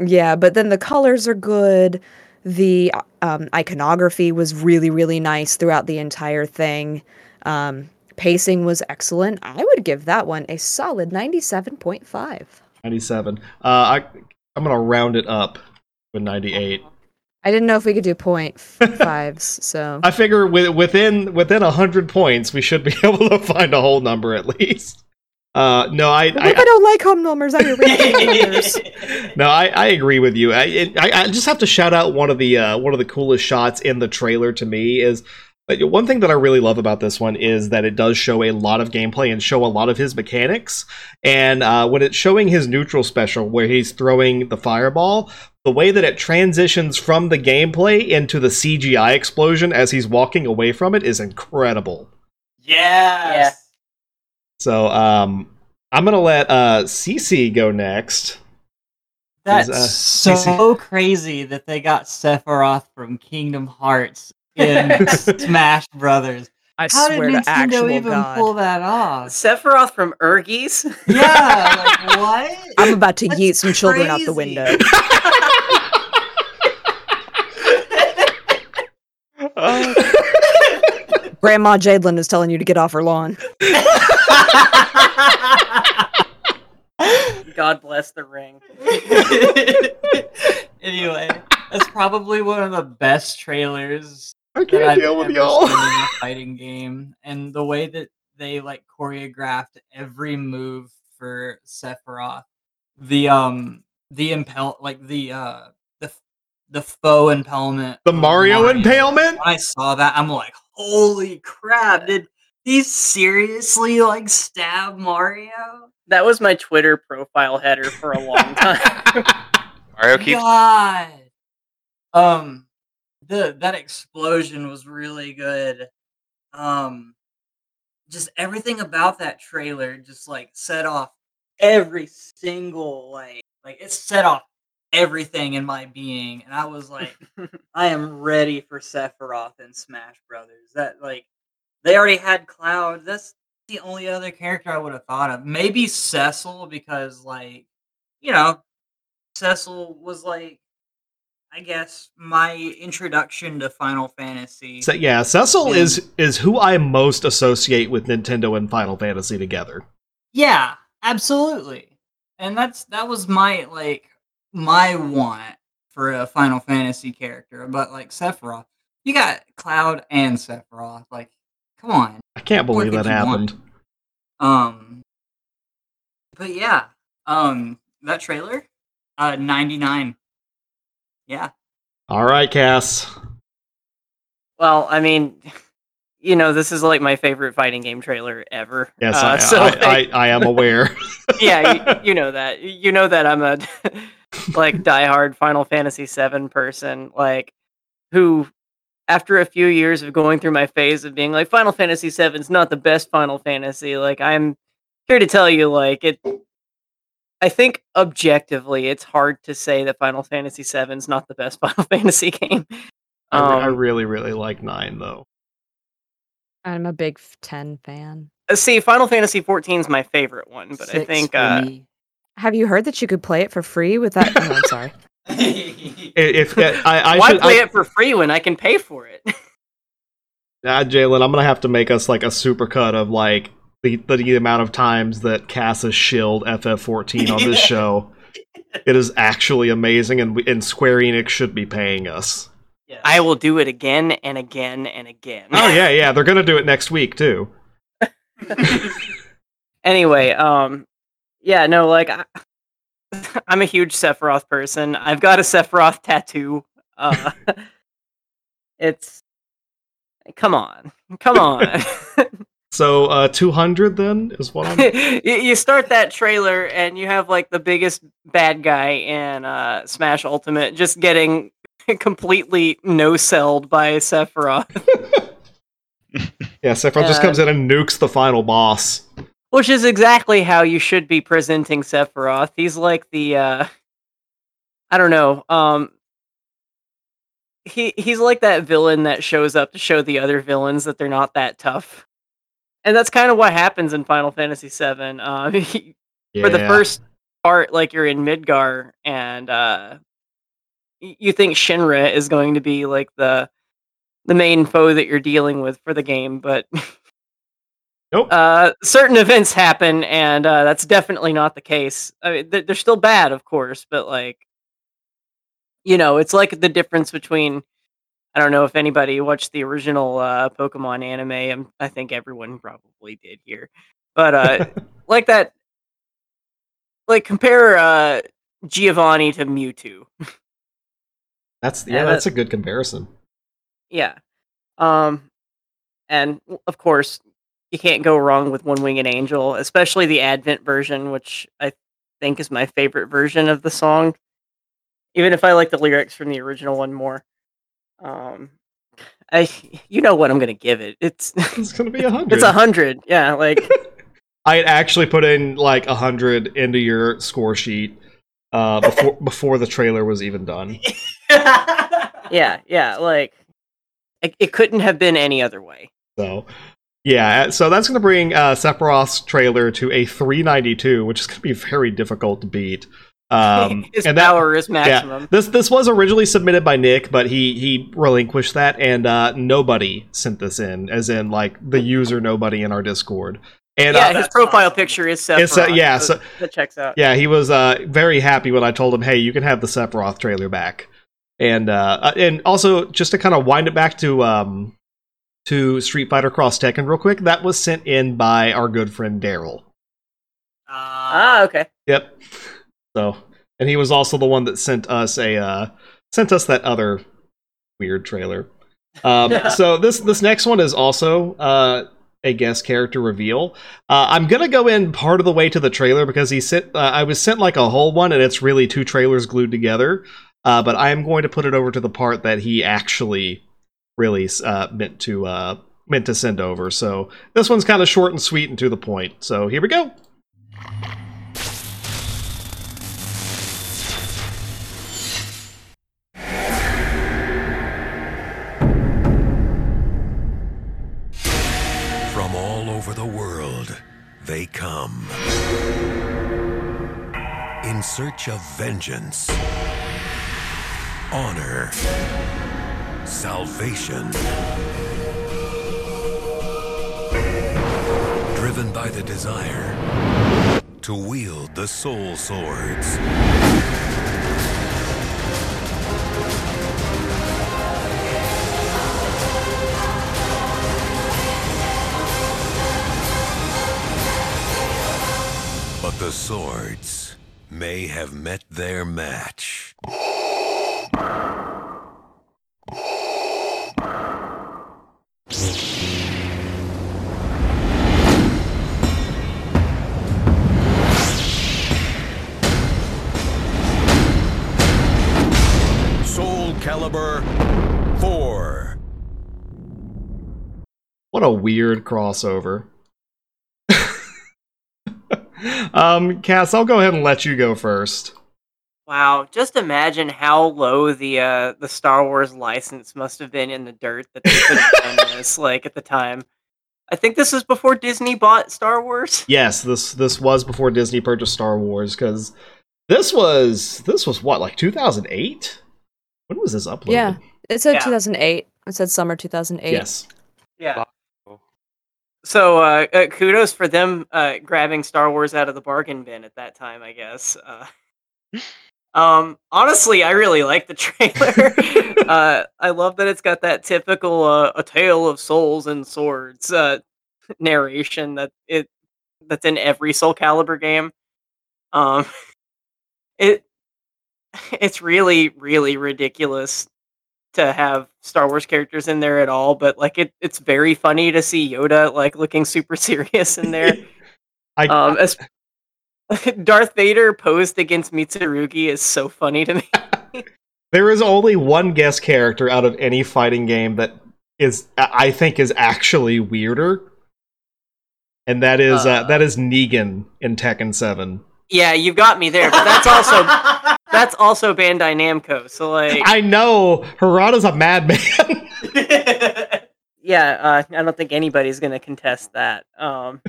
F: yeah, but then the colors are good. The um, iconography was really, really nice throughout the entire thing. Um, pacing was excellent. I would give that one a solid 97.5.
A: 97. Uh, I, I'm going to round it up with 98.
F: I didn't know if we could do point fives, so
A: I figure with, within within 100 points, we should be able to find a whole number at least. Uh, no, I,
F: I,
A: I,
F: don't like home numbers. I home
A: no, I, I agree with you. I, I I just have to shout out one of the uh, one of the coolest shots in the trailer to me is uh, one thing that I really love about this one is that it does show a lot of gameplay and show a lot of his mechanics. And uh, when it's showing his neutral special where he's throwing the fireball, the way that it transitions from the gameplay into the CGI explosion as he's walking away from it is incredible.
C: Yes.
A: So um, I'm gonna let uh, Cece go next.
C: That's
A: uh,
C: so crazy that they got Sephiroth from Kingdom Hearts in Smash Brothers.
F: I
C: How did
F: swear to
C: Nintendo
F: actual
C: even
F: God.
C: pull that off?
B: Sephiroth from Urgies.
C: Yeah, like what?
F: I'm about to
C: That's
F: yeet some children out the
C: crazy.
F: window. Grandma Jaidlyn is telling you to get off her lawn.
B: God bless the ring.
C: anyway, that's probably one of the best trailers
A: I
C: that
A: can't
C: I've
A: deal with y'all.
C: seen in a fighting game, and the way that they like choreographed every move for Sephiroth, the um, the impel, like the uh, the the faux impalement,
A: The
C: of
A: Mario, impalement.
C: When I saw that, I'm like, holy crap! Did he seriously like stab Mario?
B: That was my Twitter profile header for a long time.
E: Mario keeps
C: God. Um, the that explosion was really good. Um, just everything about that trailer just like set off every single like like it set off everything in my being, and I was like, I am ready for Sephiroth and Smash Brothers. That like they already had Cloud. That's the only other character I would have thought of. Maybe Cecil because like you know Cecil was like, I guess, my introduction to Final Fantasy.
A: So, yeah, Cecil
C: Yeah.
A: is is who I most associate with Nintendo and Final Fantasy together.
C: yeah, absolutely. And that's that was my like my want for a Final Fantasy character. But like Sephiroth, you got Cloud and Sephiroth. Like, come on.
A: I can't believe that
C: you want?
A: happened.
C: Um, but yeah, um, that trailer, uh, ninety nine. Yeah.
A: All right, Cass.
B: well, I mean, you know, this is like my favorite fighting game trailer ever.
A: Yes,
B: Uh,
A: I,
B: so,
A: I,
B: like,
A: I, I am aware.
B: yeah, you, you know that. You know that I'm a like diehard Final Fantasy VII person, like who, after a few years of going through my phase of being like Final Fantasy VII is not the best Final Fantasy. Like I'm here to tell you, like it. I think objectively, it's hard to say that Final Fantasy VII is not the best Final Fantasy game.
A: I, re- I
B: Um,
A: really, really like nine though.
F: I'm a big f- 10 fan.
B: Uh, See, Final Fantasy XIV is my favorite one, but I
C: Six
B: think
C: for
B: uh,
C: me.
F: Have you heard that you could play it for free with that? Oh, I'm sorry.
A: I- If I, I
B: why
A: should,
B: play
A: I,
B: it for free when I can pay for it?
A: Ah, Jaidlyn, I'm gonna have to make us like a supercut of like the, the amount of times that Cass has shilled FF14 on this show. It is actually amazing, and we, and Square Enix should be paying us.
C: Yes.
B: I will do it again and again and again.
A: Oh yeah, yeah, they're gonna do it next week too.
B: anyway, um, yeah, no, like I, I'm a huge Sephiroth person. I've got a Sephiroth tattoo. Uh, It's come on, come on.
A: So uh 200 then is what I'm
B: you you start that trailer and you have like the biggest bad guy in uh, Smash Ultimate just getting completely no selled by Sephiroth,
A: Yeah, Sephiroth just
B: Uh,
A: comes in and nukes the final boss.
B: which is exactly how you should be presenting Sephiroth. He's like the uh, I don't know. Um, he he's like that villain that shows up to show the other villains that they're not that tough. And that's kind of what happens in Final Fantasy VII. Um, he-
A: Yeah.
B: for the first part, like you're in Midgar, and uh, y- you think Shinra is going to be like the the main foe that you're dealing with for the game, but
A: Nope.
B: uh, certain events happen, and uh, that's definitely not the case. I mean, they're, they're still bad, of course, but like, you know, it's like the difference between. I don't know if anybody watched the original uh, Pokemon anime. I'm, I think everyone probably did here, but uh, like that like compare uh Giovanni to Mewtwo.
A: That's yeah, that's
B: that-
A: a good comparison.
B: Yeah. Um and of course you can't go wrong with One Winged Angel, especially the Advent version, which I think is my favorite version of the song. Even if I like the lyrics from the original one more. Um I you know what I'm gonna give it. It's
A: It's gonna be a hundred.
B: it's a hundred. Yeah, like
A: I had actually put in like a hundred into your score sheet uh before before the trailer was even done.
B: yeah, yeah, like it, it couldn't have been any other way.
A: So yeah, so that's gonna bring uh Sephiroth's trailer to a 392, which is gonna be very difficult to beat. Um
B: His
A: and that-
B: power is maximum.
A: Yeah, this this was originally submitted by Nick, but he he relinquished that, and uh, nobody sent this in, as in like the user nobody in our Discord. And
B: yeah,
A: uh,
B: his profile picture is Sephiroth.
A: It's, uh, yeah,
B: so
A: so-
B: that checks out.
A: yeah, he was uh, very happy when I told him, "Hey, you can have the Sephiroth trailer back." And uh, uh, and also just to kind of wind it back to um to Street Fighter Cross Tekken real quick, that was sent in by our good friend Daryl.
B: Ah, okay.
A: Yep. So, and he was also the one that sent us a uh, sent us that other weird trailer. Um, so this this next one is also uh, a guest character reveal. Uh, I'm gonna go in part of the way to the trailer because he sent. Uh, I was sent like a whole one, and it's really two trailers glued together. Uh, but I am going to put it over to the part that he actually really uh, meant to uh, meant to send over. So this one's kind of short and sweet and to the point. So here we go.
I: From all over the world, they come. In search of vengeance, honor, salvation. Driven by the desire to wield the soul swords. But the swords may have met their match. Soul Calibur 4.
A: What a weird crossover. um, Cass, I'll go ahead and let you go first.
B: Wow, just imagine how low the uh, the Star Wars license must have been in the dirt that they could have done this. Like at the time, I think this is before Disney bought Star Wars.
A: Yes, this this was before Disney purchased Star Wars because this was this was what like 2008. When was this uploaded?
F: Yeah. It said
B: Yeah.
F: 2008. It said summer 2008.
A: Yes.
B: Yeah. So uh, uh, kudos for them uh, grabbing Star Wars out of the bargain bin at that time, I guess. Um, honestly, I really like the trailer. uh, I love that it's got that typical uh, "a tale of souls and swords" uh, narration that it that's in every Soul Calibur game. Um, it it's really really ridiculous to have Star Wars characters in there at all, but like it, it's very funny to see Yoda like looking super serious in there.
A: I,
B: um, as Darth Vader posed against Mitsurugi is so funny to me.
A: there is only one guest character out of any fighting game that is I think is actually weirder. And that is uh,
B: Uh.
A: that is Negan in Tekken 7.
B: yeah, you've got me there, but that's also that's also Bandai Namco. So like,
A: I know Harada's a madman.
B: yeah, uh, I don't think anybody's gonna contest that. Um,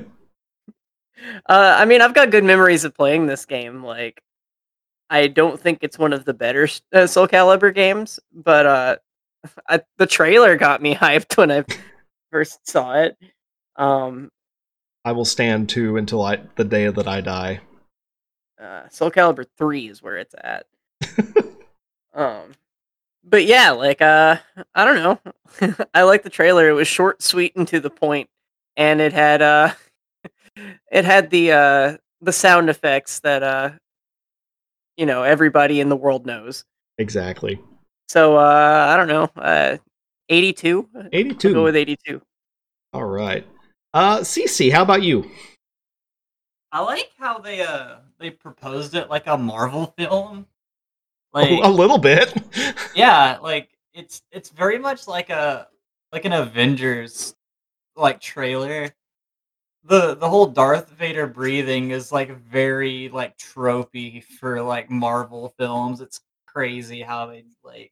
B: uh, I mean, I've got good memories of playing this game. Like, I don't think it's one of the better uh, Soul Calibur games, but uh, I, the trailer got me hyped when I first saw it. Um,
A: I will stand too until I the day that I die.
B: uh, Soul Calibur three is where it's at. um, but yeah, like uh, I don't know. I like the trailer. It was short, sweet, and to the point, and it had uh, it had the uh the sound effects that uh, you know everybody in the world knows.
A: Exactly.
B: So uh, I don't know. Uh, eighty two. I'll
A: 82.
B: go with eighty two.
A: All right. Uh Cece, how about you?
C: I like how they uh they proposed it like a Marvel film. Like a
A: little bit.
C: yeah, like it's it's very much like a like an Avengers like trailer. The the whole Darth Vader breathing is like very like tropey for like Marvel films. It's crazy how they like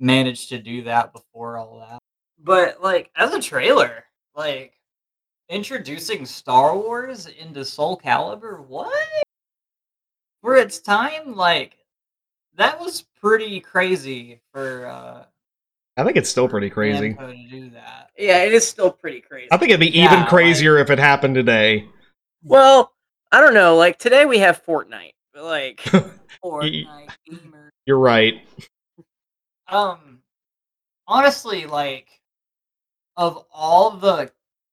C: managed to do that before all that. But like as a trailer, like introducing Star Wars into Soul Calibur, what? For its time, like that was pretty crazy for uh
A: I think it's still pretty crazy.
C: To do that.
B: Yeah, it is still pretty crazy.
A: I think it'd be
C: Yeah,
A: even
C: like-
A: crazier if it happened today.
B: Well, I don't know. Like today we have Fortnite, but like.
C: Fortnite gamer.
A: You're right.
C: Um honestly, like of all the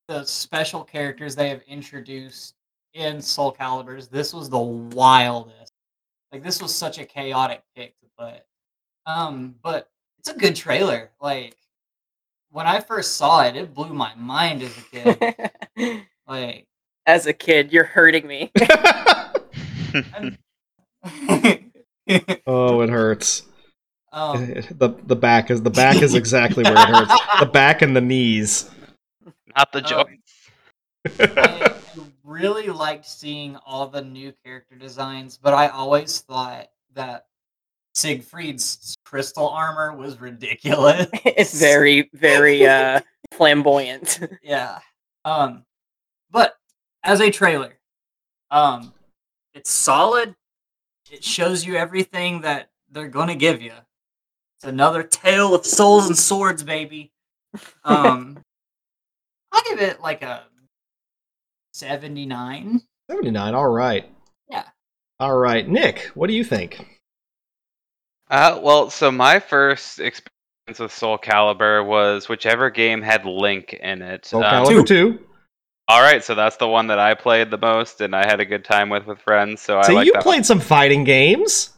C: the special characters they have introduced in Soul Calibers, this was the wildest. Like this was such a chaotic pick to put. Um, but it's a good trailer. Like when I first saw it, it blew my mind as a kid. like
B: As a kid, you're hurting me.
A: oh, it hurts.
C: um,
A: the the back is the back is exactly where it hurts. The back and the knees.
E: Not the
C: Um,
E: joints.
C: I really liked seeing all the new character designs, but I always thought that Siegfried's crystal armor was ridiculous.
B: it's very, very uh flamboyant.
C: yeah. Um but as a trailer, um it's solid. It shows you everything that they're going to give you. It's another tale of souls and swords, baby. Um I'll give it like a 79.
A: 79. All right.
C: Yeah.
A: All right. Nick, what do you think?
E: Uh, well, so my first experience with Soul Calibur was whichever game had Link in it.
A: Soul
E: Um,
A: Calibur 2.
E: All right, so that's the one that I played the most, and I had a good time with with friends. So I
A: you
E: that.
A: played some fighting games.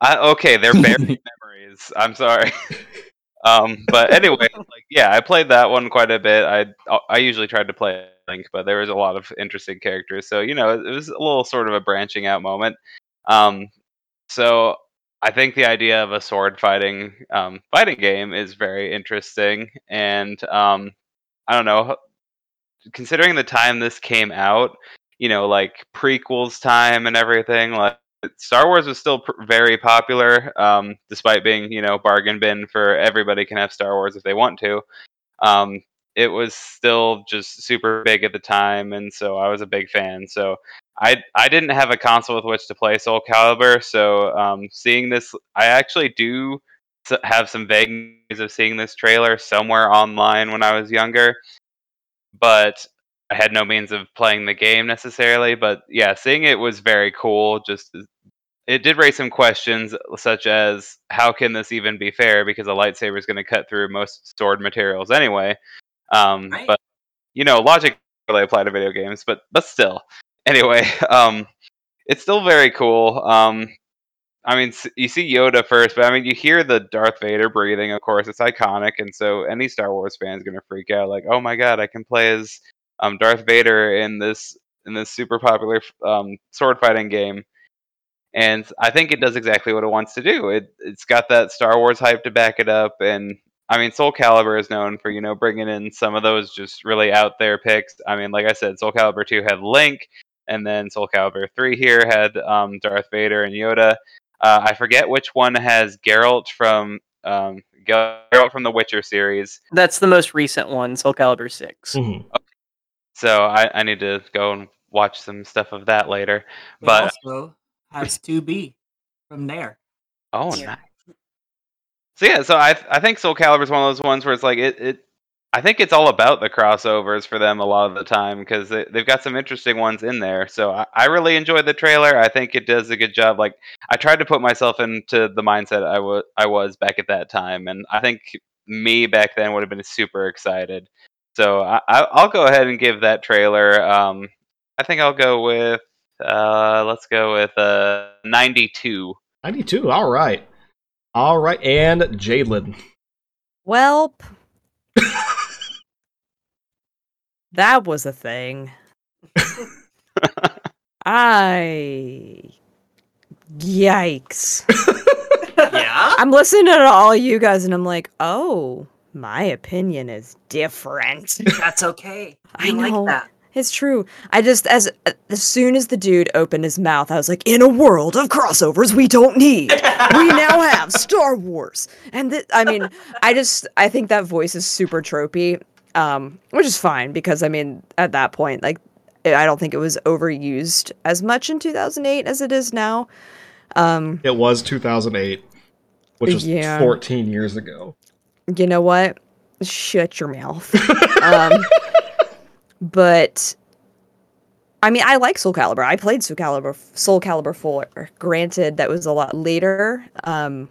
E: I, okay, they're buried memories. I'm sorry. um, but anyway, like yeah, I played that one quite a bit. I I usually tried to play Link, but there was a lot of interesting characters. So you know, it was a little sort of a branching out moment. Um, so I think the idea of a sword fighting um, fighting game is very interesting, and um, I don't know. Considering the time this came out, you know, like prequels time and everything, like Star Wars was still pr- very popular, um, despite being you know bargain bin for everybody can have Star Wars if they want to. Um, it was still just super big at the time, and so I was a big fan. So I I didn't have a console with which to play Soul Calibur, so um, seeing this, I actually do have some vague memories of seeing this trailer somewhere online when I was younger, but I had no means of playing the game necessarily. But yeah, seeing it was very cool. Just it did raise some questions, such as how can this even be fair? Because a lightsaber is going to cut through most sword materials anyway. Um,
C: Right.
E: But you know, logic really apply to video games, but but still. Anyway, um, it's still very cool. Um, I mean, you see Yoda first, but I mean, you hear the Darth Vader breathing. Of course, it's iconic, and so any Star Wars fan is gonna freak out. Like, oh my god, I can play as um, Darth Vader in this in this super popular um, sword fighting game. And I think it does exactly what it wants to do. It it's got that Star Wars hype to back it up, and I mean, Soul Calibur is known for you know bringing in some of those just really out there picks. I mean, like I said, Soul Calibur two had Link, and then Soul Calibur three here had um, Darth Vader and Yoda. Uh, I forget which one has Geralt from um, Geralt from the Witcher series.
B: That's the most recent one, Soul Calibur 6.
A: Mhm.
E: So I, I need to go and watch some stuff of that later.
C: It
E: But
C: also has 2B from there.
E: oh,
B: Yeah.
E: nice. So yeah, so I I think Soul Calibur is one of those ones where it's like it, it I think it's all about the crossovers for them a lot of the time because they, they've got some interesting ones in there. So I, I really enjoyed the trailer. I think it does a good job. Like I tried to put myself into the mindset I was I was back at that time, and I think me back then would have been super excited. So I, I, I'll go ahead and give that trailer. Um, I think I'll go with uh, let's go with uh, 92.
A: 92. All right. All right. And Jaidlyn.
F: Welp. that was a thing. I. Yikes.
C: Yeah?
F: I'm listening to all you guys and I'm like, oh, my opinion is different.
C: That's okay.
F: I
C: I like that.
F: It's true. I just as as soon as the dude opened his mouth, I was like, "In a world of crossovers, we don't need. we now have Star Wars." And th- I mean, I just I think that voice is super tropey, um, which is fine because I mean, at that point, like, I don't think it was overused as much in 2008 as it is now. Um,
A: It was 2008, which was
F: Yeah.
A: 14 years ago.
F: you know what? Shut your mouth. um, but I mean, I like Soul Calibur. I played Soul Calibur, Soul Calibur 4. Granted, that was a lot later. Um,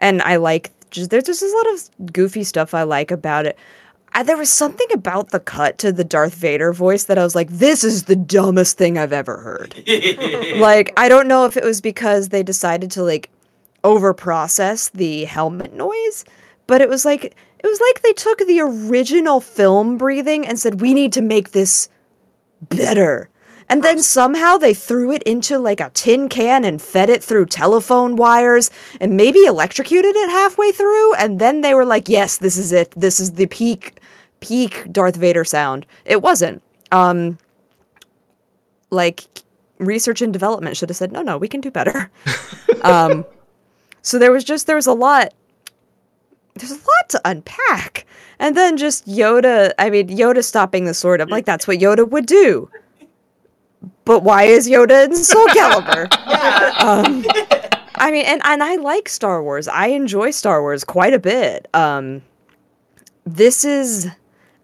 F: and I like just there's just a lot of goofy stuff I like about it. I, there was something about the cut to the Darth Vader voice that I was like, this is the dumbest thing I've ever heard. like, I don't know if it was because they decided to like overprocess the helmet noise, but it was like it was like they took the original film breathing and said we need to make this better. And then somehow they threw it into like a tin can and fed it through telephone wires and maybe electrocuted it halfway through and then they were like, "Yes, this is it. This is the peak peak Darth Vader sound." It wasn't. Um like research and development should have said, "No, no, we can do better." um so there was just there was a lot there's a lot to unpack. And then just Yoda, I mean Yoda stopping the sword. I'm like that's what Yoda would do. But why is Yoda in Soul Calibur? um, I mean, and, and I like Star Wars. I enjoy Star Wars quite a bit. Um, this is,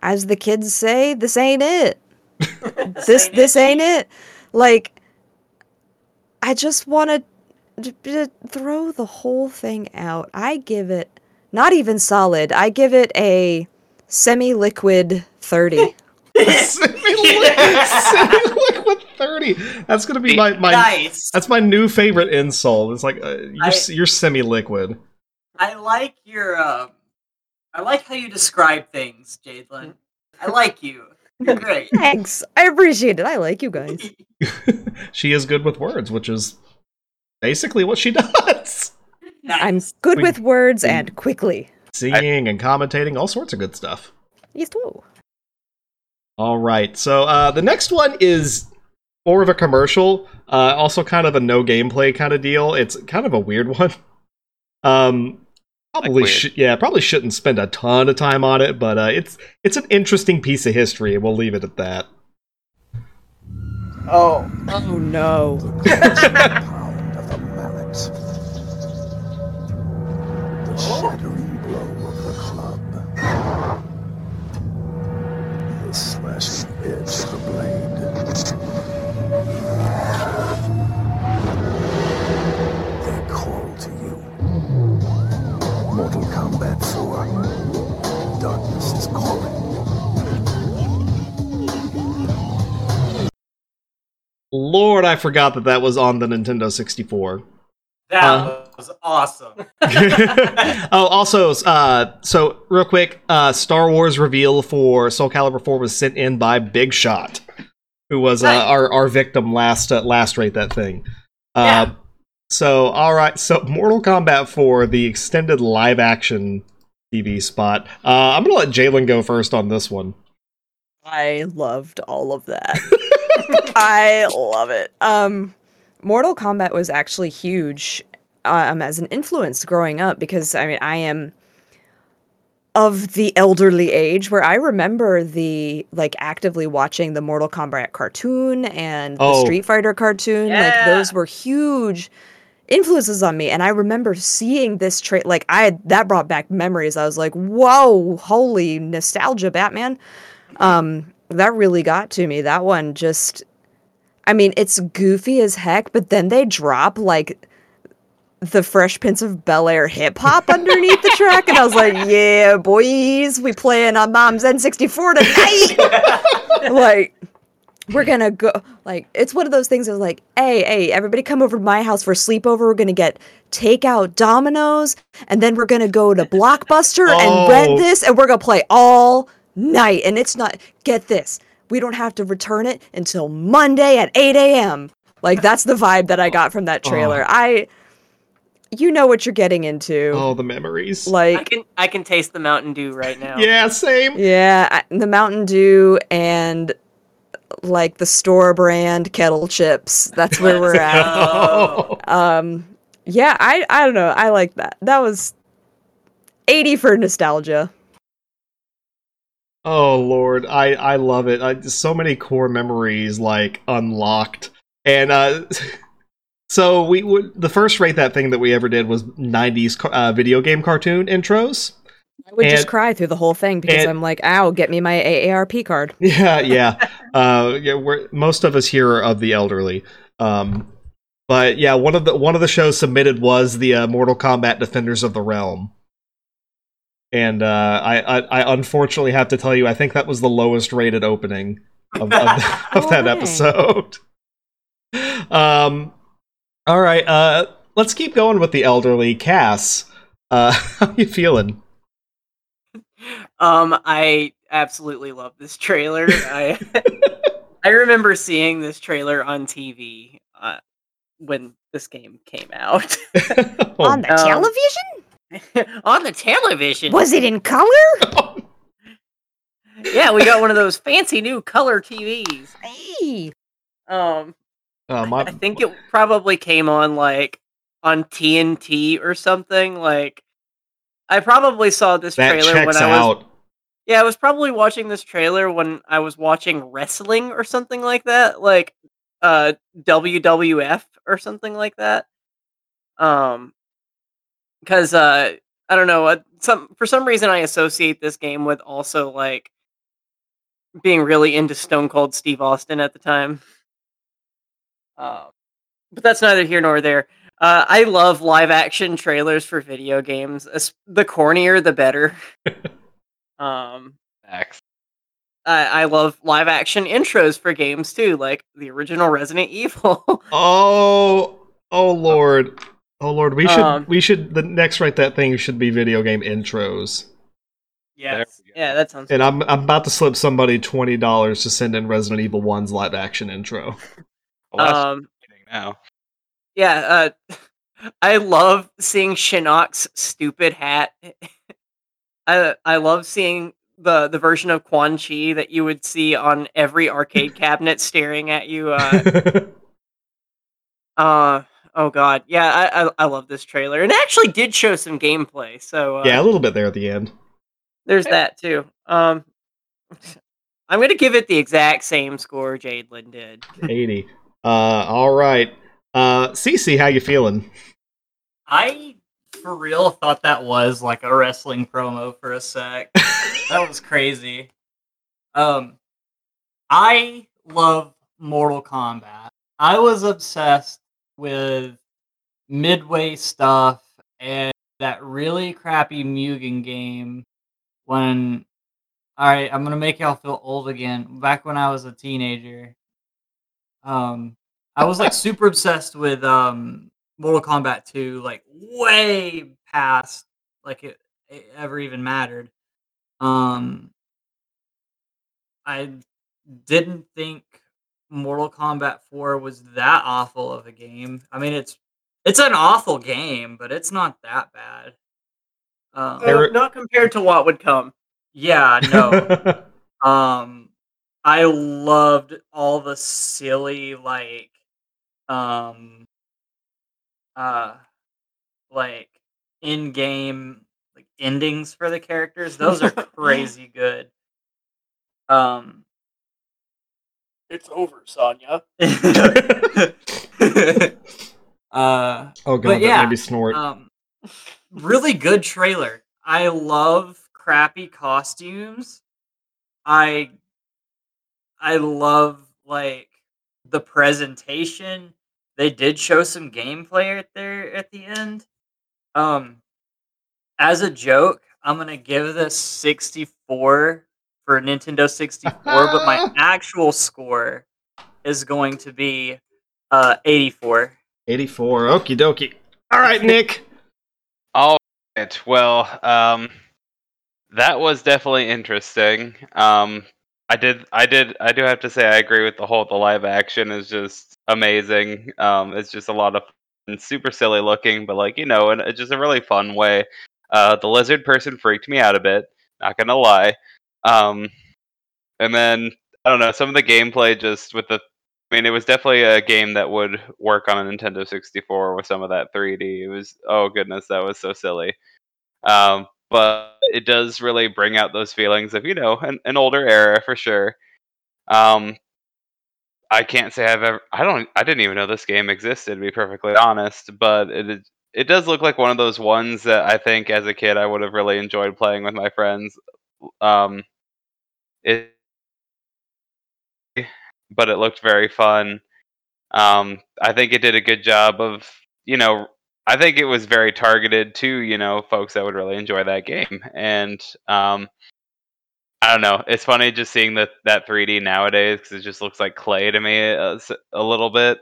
F: as the kids say, this ain't it. this this ain't it. Like, I just want to throw the whole thing out. I give it not even solid. I give it a semi-liquid thirty.
A: Semi-liquid semi-liquid 30. That's going to be my, my
C: nice.
A: That's my new favorite insult. It's like uh, you're,
C: I-
A: you're semi-liquid.
C: I like your. Uh, I like how you describe things, Jaidlyn. I like you. You're great.
F: Thanks. I appreciate it. I like you guys.
A: she is good with words, which is basically what she does.
F: I'm good
A: We-
F: with words and quickly.
A: Singing and commentating, all sorts of good stuff.
F: Yes, too.
A: All right. So uh, the next one is more of a commercial, uh, also kind of a no gameplay kind of deal. It's kind of a weird one. Um, probably
E: weird.
A: sh- yeah, probably shouldn't spend a ton of time on it, but uh, it's it's an interesting piece of history, and we'll leave it at that.
B: Oh.
F: Oh no.
G: pound
A: Lord, I forgot that that was on the Nintendo 64.
C: That
A: Uh.
C: was awesome.
A: oh, also, uh, so real quick, uh, Star Wars reveal for Soul Calibur 4 was sent in by Big Shot, who was uh,
C: Nice.
A: our our victim last uh, last rate that thing. Uh,
C: Yeah.
A: So, all right, so Mortal Kombat 4, the extended live action TV spot. Uh, I'm gonna let Jaidlyn go first on this one.
F: I loved all of that. I love it. Um, Mortal Kombat was actually huge um, as an influence growing up because I mean I am of the elderly age where I remember the like actively watching the Mortal Kombat cartoon and the
A: Oh.
F: Street Fighter cartoon. Like those were huge influences on me and I remember seeing this trait like I had that brought back memories. I was like, "Whoa, holy nostalgia Batman." Um that really got to me. That one just I mean, it's goofy as heck, but then they drop like the Fresh Prince of Bel Air hip hop underneath the track, and I was like, "Yeah, boys, we playing on Mom's N64 tonight." like, we're gonna go. Like, it's one of those things. Of like, hey, hey, everybody, come over to my house for a sleepover. We're gonna get takeout Domino's, and then we're gonna go to Blockbuster and
A: Oh.
F: rent this, and we're gonna play all night. And it's not. Get this. We don't have to return it until Monday at 8 a.m. Like that's the vibe that I got from that trailer.
A: Oh.
F: I, you know what you're getting into.
A: Oh, the memories.
B: I
F: Like,
B: can I can taste the Mountain Dew right now.
A: yeah, same.
F: yeah, I, the Mountain Dew and like the store brand kettle chips. That's where we're at.
A: Oh.
F: Um, yeah, I I don't know. I like that. That was 80 for nostalgia.
A: Oh lord, I I love it. I, so many core memories like unlocked, and uh, so we would the first rate that thing that we ever did was '90s uh, video game cartoon intros.
F: I would just cry through the whole thing because
A: and-
F: I'm like, ow, get me my AARP card.
A: Yeah, yeah. uh, yeah, we're most of us here are of the elderly. Um, but yeah, one of the one of the shows submitted was the uh, Mortal Kombat Defenders of the Realm. And uh, I, I, I unfortunately have to tell you, I think that was the lowest rated opening of, of, of that
F: Oh,
A: episode. um, all right, uh, let's keep going with the elderly. Cass, uh, how you feeling?
B: Um, I absolutely love this trailer. I I remember seeing this trailer on TV uh, when this game came out
A: on
F: the
B: Um,
F: television?
B: on the television.
F: Was it in color?
B: Yeah, we got one of those fancy new color TVs.
F: Hey.
B: Um,
A: uh, my,
B: I think it probably came on like on TNT or something. Like, I probably saw this
A: that
B: trailer when I was
A: out.
B: Yeah, I was probably watching this trailer when I was watching wrestling or something like that, like uh WWF or something like that. Um cuz uh I don't know, uh, some for some reason I associate this game with also like being really into Stone Cold Steve Austin at the time. Um but that's neither here nor there. Uh, I love live action trailers for video games. Es- The cornier, the better. um,
E: Max.
B: I, I love live action intros for games too, like the original Resident Evil.
A: Oh, oh lord, oh lord. We should,
B: Um,
A: we should. The next right that thing should be video game intros.
B: yes, yeah, that sounds.
A: And I'm, I'm about to slip somebody twenty dollars to send in Resident Evil One's live action intro.
E: Well, that's
B: Um,
E: now.
B: yeah, uh, I love seeing Shinnok's stupid hat. I I love seeing the the version of Quan Chi that you would see on every arcade cabinet staring at you. Uh, uh oh god, yeah, I, I I love this trailer, and it actually did show some gameplay. So uh,
A: yeah, a little bit there at the end.
B: There's that too. Um, I'm gonna give it the exact same score Jaidlyn did.
A: Eighty. Uh, all right. Uh, Cece, how you feeling?
C: I for real thought that was like a wrestling promo for a sec. that was crazy. Um I love Mortal Kombat. I was obsessed with Midway stuff and that really crappy Mugen game when Alright, I'm gonna make y'all feel old again. Back when I was a teenager. Um I was like super obsessed with um Mortal Kombat 2 like way past like it, it ever even mattered. Um I didn't think Mortal Kombat 4 was that awful of a game. I mean it's it's an awful game, but it's not that bad. Um,
A: There
B: not compared to what would come.
C: yeah, no. Um, I loved all the silly like, um, uh, like in-game like endings for the characters. Those are crazy good. Um,
B: It's over, Sonya.
C: uh,
A: oh god,
C: But
A: that
C: yeah,
A: made me snort.
C: um, really good trailer. I love crappy costumes. I I love like the presentation. They did show some gameplay at there at the end. Um as a joke, I'm going to give this 64 for Nintendo 64, but my actual score is going to be uh 84.
A: 84. Okie dokie. All right, Nick.
E: All right. Well, um, that was definitely interesting. Um, I did, I did, I do have to say I agree with the whole. The live action is just amazing. Um, it's just a lot of fun, super silly looking, but like you know, and it's just a really fun way. Uh, the lizard person freaked me out a bit. Not gonna lie. Um, and then I don't know some of the gameplay just with the. I mean, it was definitely a game that would work on a Nintendo 64 with some of that 3D. It was oh goodness, that was so silly. Um, but it does really bring out those feelings of you know an, an older era for sure. Um, I can't say I've ever. I don't. I didn't even know this game existed. To be perfectly honest, but it it does look like one of those ones that I think as a kid I would have really enjoyed playing with my friends. Um, it, but it looked very fun. Um, I think it did a good job of you know I think it was very targeted to you know folks that would really enjoy that game, and um, I don't know. It's funny just seeing that that 3D nowadays because it just looks like clay to me a little bit,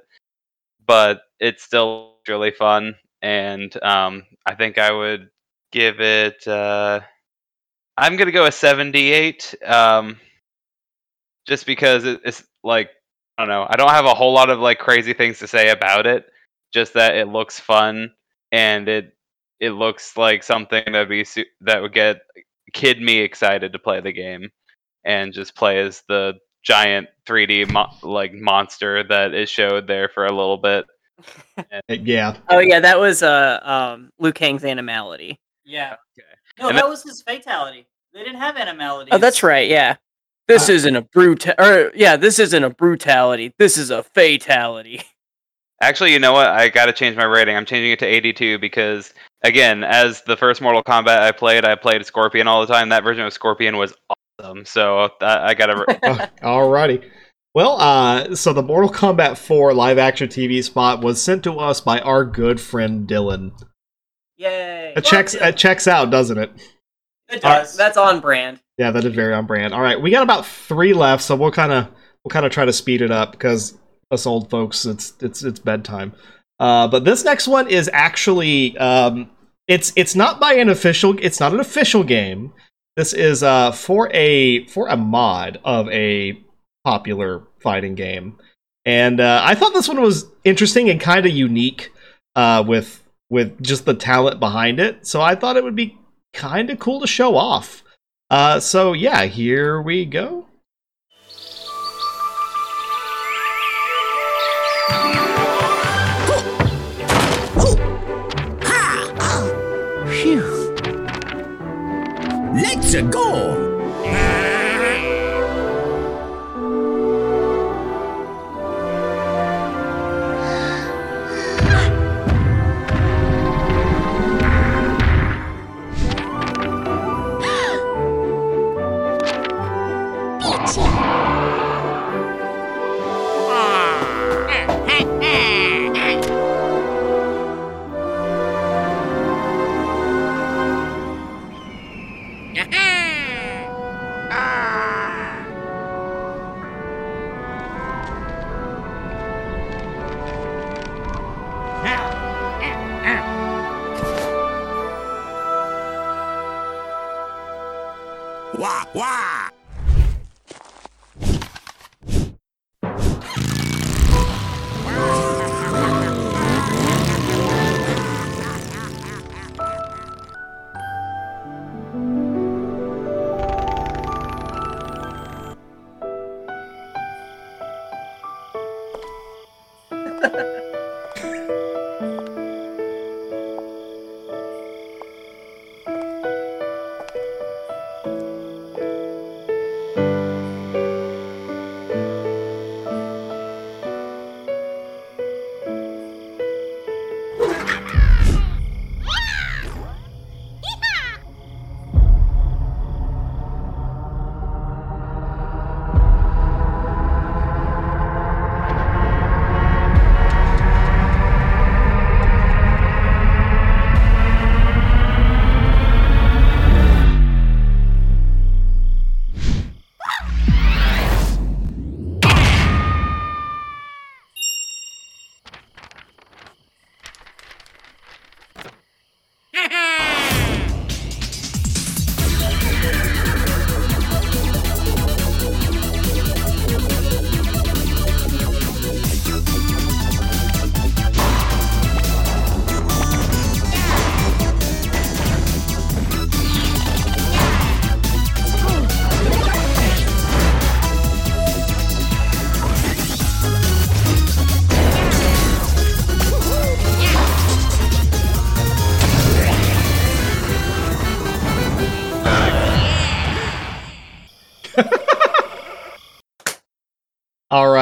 E: but it's still really fun, and um, I think I would give it. Uh, I'm gonna go a 78, um, just because it, it's like I don't know. I don't have a whole lot of like crazy things to say about it just that it looks fun and it it looks like something that'd be su- that would get kid me excited to play the game and just play as the giant 3D mo- like monster that is showed there for a little bit.
A: Yeah.
B: Oh yeah, that was uh um Liu Kang's animality.
C: Yeah. No,
E: And
C: that
E: that-
C: was his fatality. They didn't have animality.
B: Oh, that's right. Yeah. This isn't a brute. Or yeah, this isn't a brutality. This is a fatality.
E: Actually, you know what? I got to change my rating. I'm changing it to 82 because again, as the first Mortal Kombat I played, I played Scorpion all the time. That version of Scorpion was awesome. So I, I got to
A: Oh, Alrighty. Well, uh, so the Mortal Kombat 4 live action TV spot was sent to us by our good friend Dylan.
C: Yay.
A: It checks it checks out, doesn't it?
C: It
B: All right,
C: does.
B: that's on brand.
A: Yeah, that is very on brand. All right, we got about three left, so we'll kind of we'll kind of try to speed it up because us old folks, it's it's it's bedtime. Uh, but this next one is actually um, it's it's not by an official. It's not an official game. This is uh, for a for a mod of a popular fighting game, and uh, I thought this one was interesting and kind of unique uh, with with just the talent behind it. So I thought it would be kind of cool to show off. Uh, so yeah, here we go.
H: Phew. Let's go!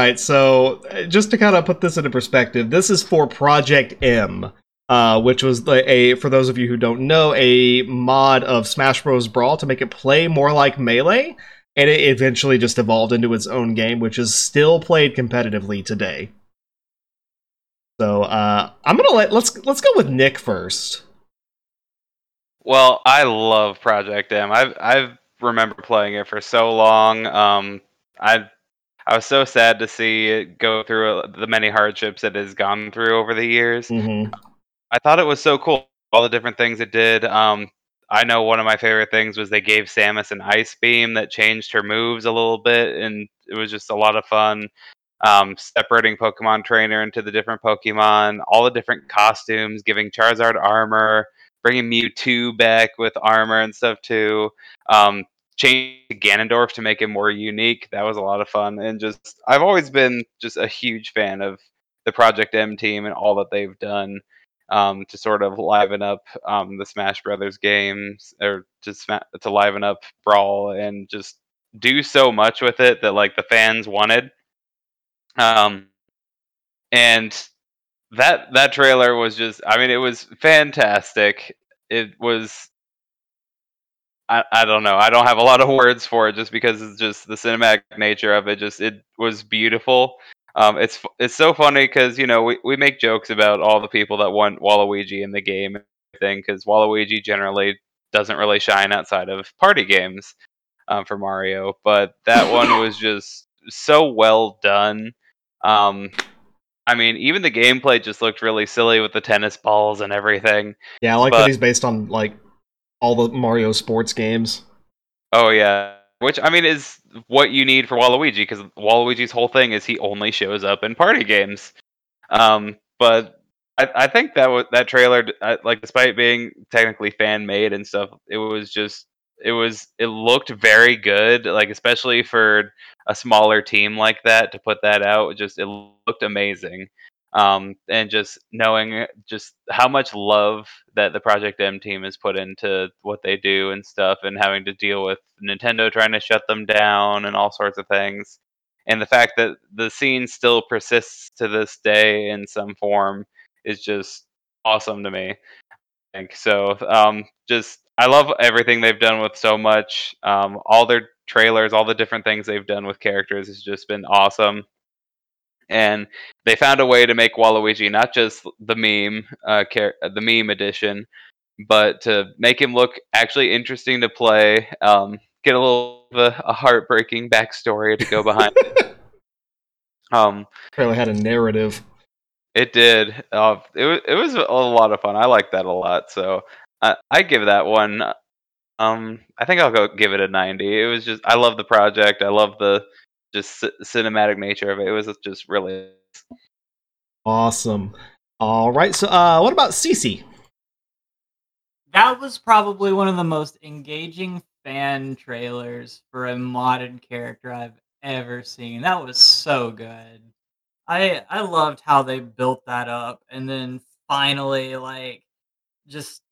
A: Right, so uh, just to kind of put this into perspective, this is for Project M, uh, which was the, a for those of you who don't know, a mod of Smash Bros. Brawl to make it play more like Melee, and it eventually just evolved into its own game, which is still played competitively today. So uh, I'm gonna let let's let's go with Nick first.
E: Well, I love Project M. I've I've remember playing it for so long. Um, I I was so sad to see it go through uh, the many hardships it has gone through over the years.
A: Mm-hmm.
E: I thought it was so cool, all the different things it did. Um, I know one of my favorite things was they gave Samus an ice beam that changed her moves a little bit, and it was just a lot of fun. Um, separating Pokemon Trainer into the different Pokemon, all the different costumes, giving Charizard armor, bringing Mewtwo back with armor and stuff too. Um, change Ganondorf to make him more unique. That was a lot of fun, and just I've always been just a huge fan of the Project M team and all that they've done um, to sort of liven up um, the Smash Brothers games, or to sma- to liven up Brawl, and just do so much with it that like the fans wanted. Um, and that that trailer was just I mean it was fantastic. It was I, I don't know. I don't have a lot of words for it just because it's just the cinematic nature of it. Just it was beautiful. Um, it's it's so funny because you know we, we make jokes about all the people that want Waluigi in the game thing because Waluigi generally doesn't really shine outside of party games um, for Mario, but that one was just so well done. Um, I mean, even the gameplay just looked really silly with the tennis balls and everything.
A: Yeah, I like
E: But-
A: that he's based on like all the Mario sports games.
E: Oh yeah, which I mean is what you need for Waluigi because Waluigi's whole thing is he only shows up in party games. Um, but I, I think that that trailer, like despite being technically fan made and stuff, it was just it was it looked very good. Like especially for a smaller team like that to put that out, just it looked amazing. Um, and just knowing just how much love that the Project M team has put into what they do and stuff, and having to deal with Nintendo trying to shut them down and all sorts of things, and the fact that the scene still persists to this day in some form is just awesome to me. I think so. Um, just I love everything they've done with so much. Um, all their trailers, all the different things they've done with characters has just been awesome. And they found a way to make Waluigi not just the meme, uh, char- the meme edition, but to make him look actually interesting to play. Um, get a little of a, a heartbreaking backstory to go behind it. Um,
A: Trailer had a narrative.
E: it did. Uh, it was it was a lot of fun. I like that a lot. So I I give that one Um, I think I'll go give it a 90. It was just I love the project. I love the just c- cinematic nature of it. It was just really
A: Awesome. All right. So, uh, what about Cece?
C: That was probably one of the most engaging fan trailers for a modded character I've ever seen. That was so good. I I loved how they built that up and then finally like just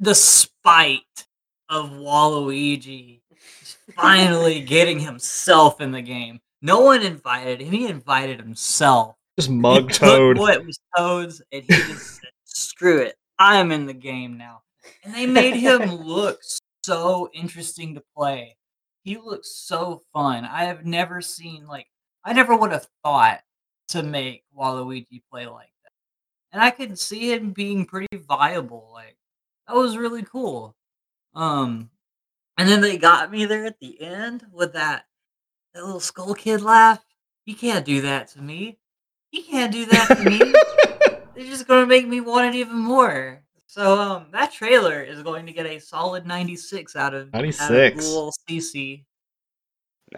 C: the spite of Waluigi just finally getting himself in the game. No one invited him, he invited himself.
A: Just mug toad.
C: What was Toads, and he just said, "Screw it, I'm in the game now." And they made him look so interesting to play. He looks so fun. I have never seen like I never would have thought to make Waluigi play like that, and I could see him being pretty viable. Like that was really cool. Um, and then they got me there at the end with that that little skull kid laugh. You can't do that to me. You can't do that to me. They're just gonna make me want it even more. So um, that trailer is going to get a solid 96 out of
A: 96.
C: Cool Cece.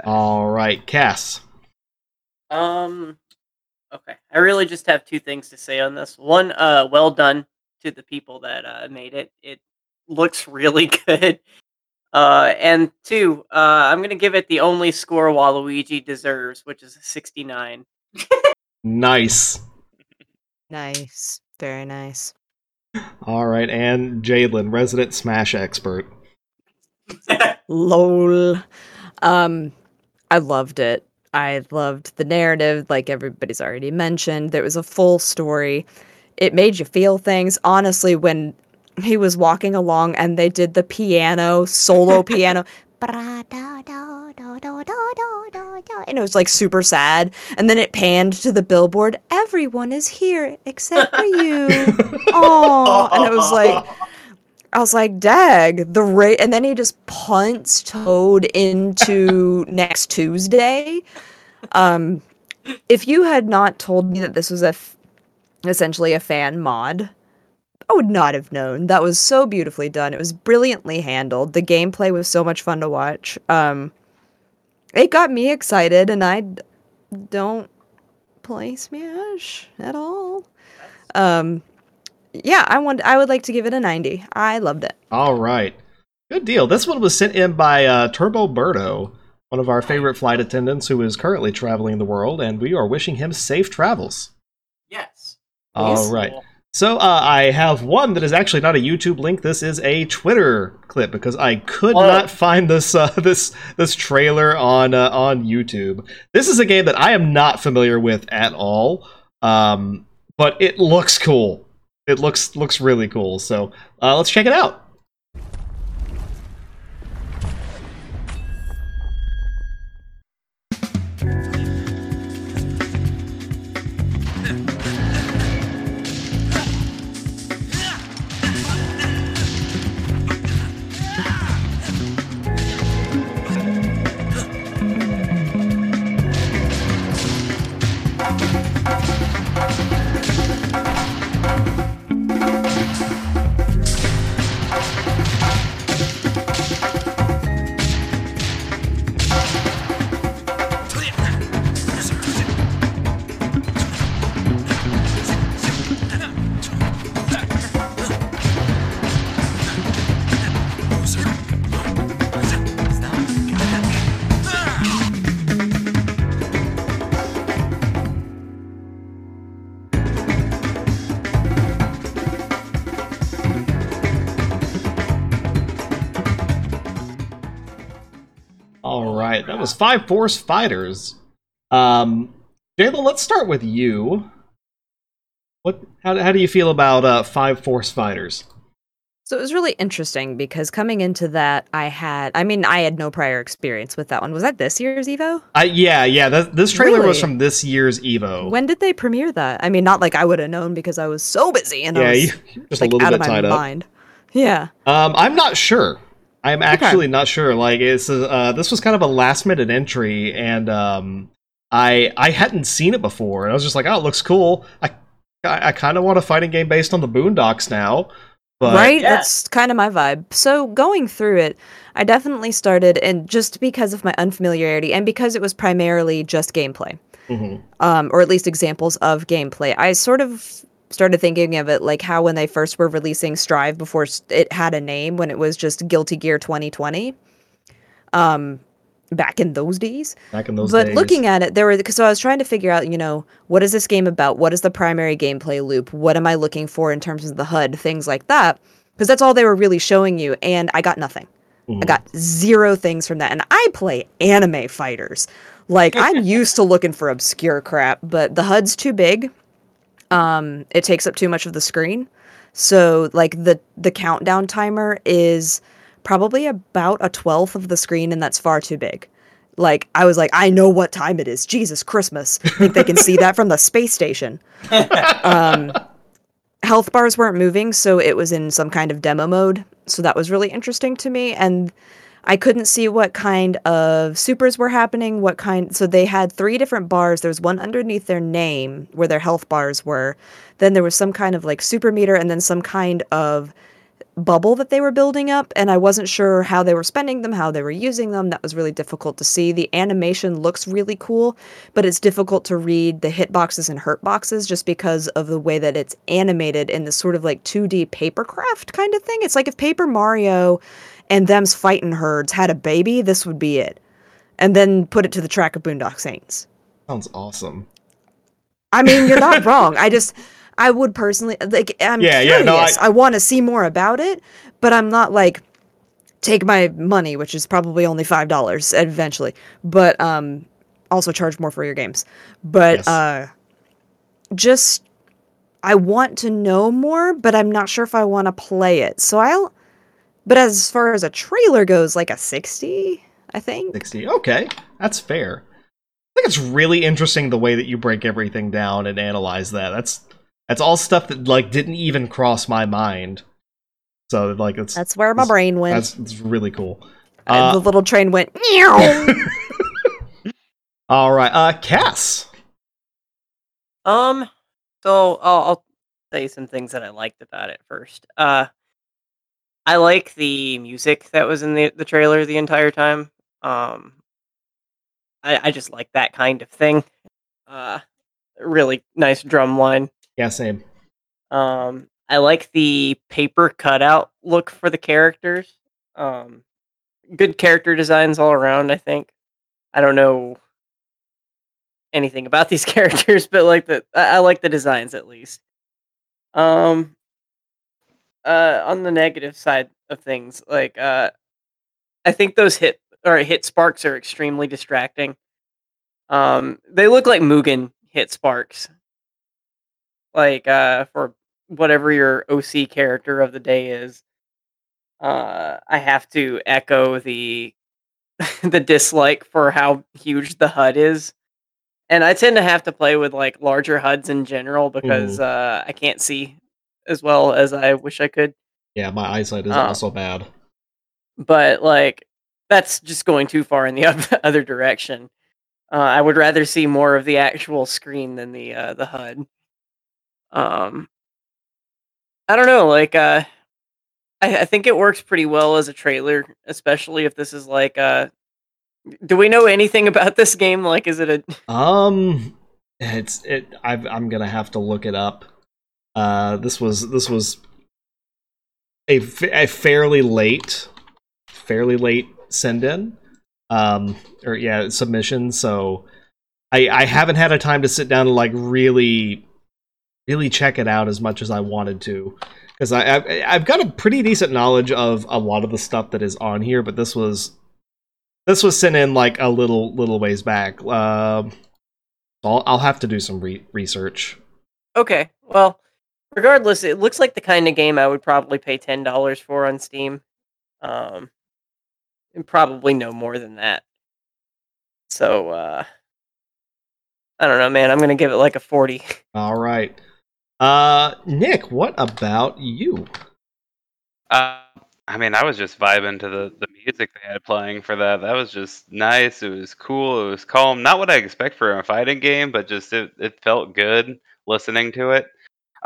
A: All right, Cass.
B: Um, okay. I really just have two things to say on this. One, uh, well done to the people that uh, made it. It looks really good. Uh, and two, uh, I'm gonna give it the only score Waluigi deserves, which is a 69.
A: Nice.
F: Nice. Very nice.
A: All right, and Jaidlyn, resident Smash expert.
F: Lol. Um, I loved it. I loved the narrative, like everybody's already mentioned. There was a full story. It made you feel things. Honestly, when he was walking along and they did the piano, solo piano, and it was like super sad. And then it panned to the billboard. Everyone is here except for you. Oh, and it was like, I was like, "Dag the rate," and then he just punts Toad into next Tuesday. Um, if you had not told me that this was a f- essentially a fan mod, I would not have known. That was so beautifully done. It was brilliantly handled. The gameplay was so much fun to watch. Um, it got me excited, and I d- don't play Smash at all. Um, yeah, I want. I would like to give it a ninety. I loved it.
A: All right. Good deal. This one was sent in by uh, Turbo Berto, one of our favorite flight attendants who is currently traveling the world, and we are wishing him safe travels.
C: Yes.
A: All right. So uh, I have one that is actually not a YouTube link. This is a Twitter clip because I could
B: Oh.
A: not find this uh, this this trailer on uh, on YouTube. This is a game that I am not familiar with at all, um, but it looks cool. It looks looks really cool. So uh, let's check it out. Right, that was Five Force Fighters. Um, Jaidlyn, let's start with you. What? How, how do you feel about uh, Five Force Fighters?
F: So it was really interesting because coming into that, I had, I mean, I had no prior experience with that one. Was that this year's Evo?
A: Uh, yeah, yeah. Th- this trailer was from this year's Evo.
F: When did they premiere that? I mean, not like I would have known because I was so busy and
A: yeah,
F: I was
A: just
F: like
A: a little
F: out
A: bit
F: of my
A: tied up.
F: mind. Yeah.
A: Um, I'm not sure. I'm actually not sure. Like, it's uh, this was kind of a last minute entry, and um, I I hadn't seen it before, and I was just like, oh, it looks cool. I I, I kind of want a fighting game based on the Boondocks now. But
F: right?
C: Yeah.
F: That's kind of my vibe. So going through it, I definitely started, and just because of my unfamiliarity and because it was primarily just gameplay,
A: Mhm.
F: um, or at least examples of gameplay, I sort of started thinking of it like how when they first were releasing Strive before it had a name, when it was just Guilty Gear 2020. Um, back in those days.
A: back in those
F: but
A: days.
F: looking at it, there were so I was trying to figure out, you know, what is this game about? What is the primary gameplay loop? What am I looking for in terms of the HUD? Things like that, because that's all they were really showing you, and I got nothing. I got zero things from that, and I play anime fighters. Like I'm used to looking for obscure crap, but the HUD's too big. Um, it takes up too much of the screen. So like the the countdown timer is probably about a twelfth of the screen, and that's far too big. Like I was like, I know what time it is. Jesus Christmas! I think they can see that from the space station. Um, health bars weren't moving, so it was in some kind of demo mode. So that was really interesting to me, and I couldn't see what kind of supers were happening. What kind? So they had three different bars. There was one underneath their name where their health bars were. Then there was some kind of like super meter, and then some kind of bubble that they were building up and I wasn't sure how they were spending them, how they were using them. That was really difficult to see. The animation looks really cool, but it's difficult to read the hitboxes and hurt boxes just because of the way that it's animated in this sort of like 2D papercraft kind of thing. It's like if Paper Mario and Them's Fightin' Herds had a baby, this would be it. And then put it to the track of Boondock Saints.
A: Sounds awesome.
F: I mean, you're not wrong. I just, I would personally like. I'm
A: Yeah, yeah,
F: curious.
A: no, I-
F: I, want to see more about it, but I'm not like take my money, which is probably only five dollars eventually, but um, also charge more for your games. But
A: Yes.
F: uh, just I want to know more, but I'm not sure if I want to play it. So I'll. But as far as a trailer goes, like a sixty, I think.
A: 60. Okay, that's fair. I think it's really interesting the way that you break everything down and analyze that. That's that's all stuff that like didn't even cross my mind. So like it's
F: That's where my
A: it's-
F: brain went.
A: That's it's really cool.
F: And
A: Uh,
F: the little train went. Meow.
A: all right, uh, Cass.
B: Um, so I'll, I'll say some things that I liked about it first. Uh, I like the music that was in the the trailer the entire time. Um, I I just like that kind of thing. Uh, really nice drum line.
A: Yeah, same.
B: Um, I like the paper cutout look for the characters. Um, good character designs all around. I think. I don't know anything about these characters, but like the I, I like the designs at least. Um, uh, on the negative side of things, like uh, I think those hit or hit sparks are extremely distracting. Um, they look like Mugen hit sparks. Like uh, for whatever your OC character of the day is. Uh, I have to echo the the dislike for how huge the HUD is. And I tend to have to play with like larger HUDs in general because uh, I can't see as well as I wish I could.
A: Yeah, my eyesight is
B: Oh.
A: also bad.
B: But like that's just going too far in the other direction. Uh, I would rather see more of the actual screen than the uh, the HUD. Um, I don't know. Like, uh, I, I think it works pretty well as a trailer, especially if this is like. Uh, do we know anything about this game? Like, is it a?
A: Um, it's it. I've, I'm gonna have to look it up. Uh, this was this was a, a fairly late, fairly late send in. Um, or yeah, submission. So I I haven't had a time to sit down and like really, really check it out as much as I wanted to. Because I, I I've got a pretty decent knowledge of a lot of the stuff that is on here, but this was this was sent in like a little little ways back. Um, I'll I'll have to do some re- research.
B: Okay, well, regardless, it looks like the kind of game I would probably pay ten dollars for on Steam. Um, and probably no more than that. So, uh, I don't know, man. I'm gonna give it like a forty.
A: All right, uh, Nick, what about you?
E: Uh, I mean, I was just vibing to the, the music they had playing for that. That was just nice. It was cool. It was calm. Not what I expect for a fighting game, but just it, it felt good listening to it.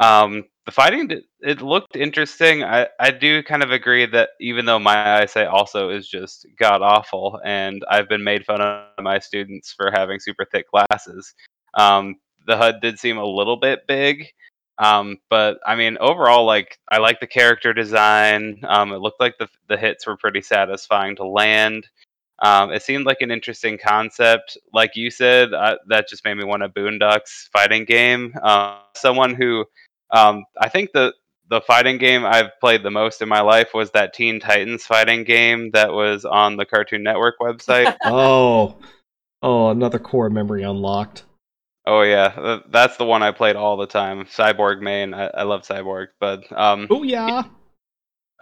E: Um, the fighting it looked interesting. I, I do kind of agree that even though my eyesight also is just god awful, and I've been made fun of my students for having super thick glasses, um, the HUD did seem a little bit big. Um, but I mean, overall, like I like the character design. Um, it looked like the the hits were pretty satisfying to land. Um, it seemed like an interesting concept. Like you said, uh, that just made me want a Boondocks fighting game. Uh, someone who um, I think the the fighting game I've played the most in my life was that Teen Titans fighting game that was on the Cartoon Network website.
A: oh, oh, another core memory unlocked.
E: oh yeah, that's the one I played all the time. Cyborg main. I, I love Cyborg, but um,
A: Oh yeah.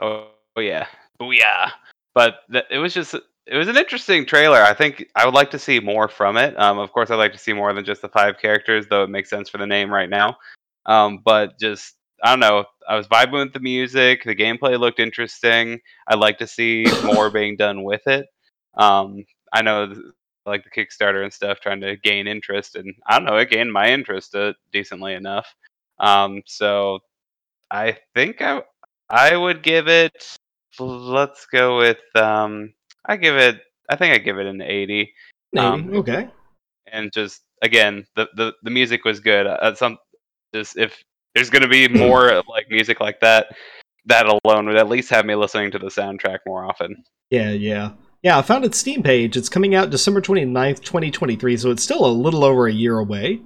E: Oh, oh yeah, oh yeah. But th- it was just it was an interesting trailer. I think I would like to see more from it. Um, of course, I'd like to see more than just the five characters, though it makes sense for the name right now. Um, but just I don't know. I was vibing with the music. The gameplay looked interesting. I'd like to see more being done with it. Um, I know. Like the Kickstarter and stuff, trying to gain interest, and I don't know, it gained my interest uh, decently enough. Um, so I think I I would give it. Let's go with. Um, I give it. I think I give it an eighty. Um,
A: okay.
E: And just again, the the, the music was good. Uh, some just if there's going to be more like music like that, that alone would at least have me listening to the soundtrack more often.
A: Yeah, yeah. Yeah, I found its Steam page. It's coming out December 29th, 2023, so it's still a little over a year away.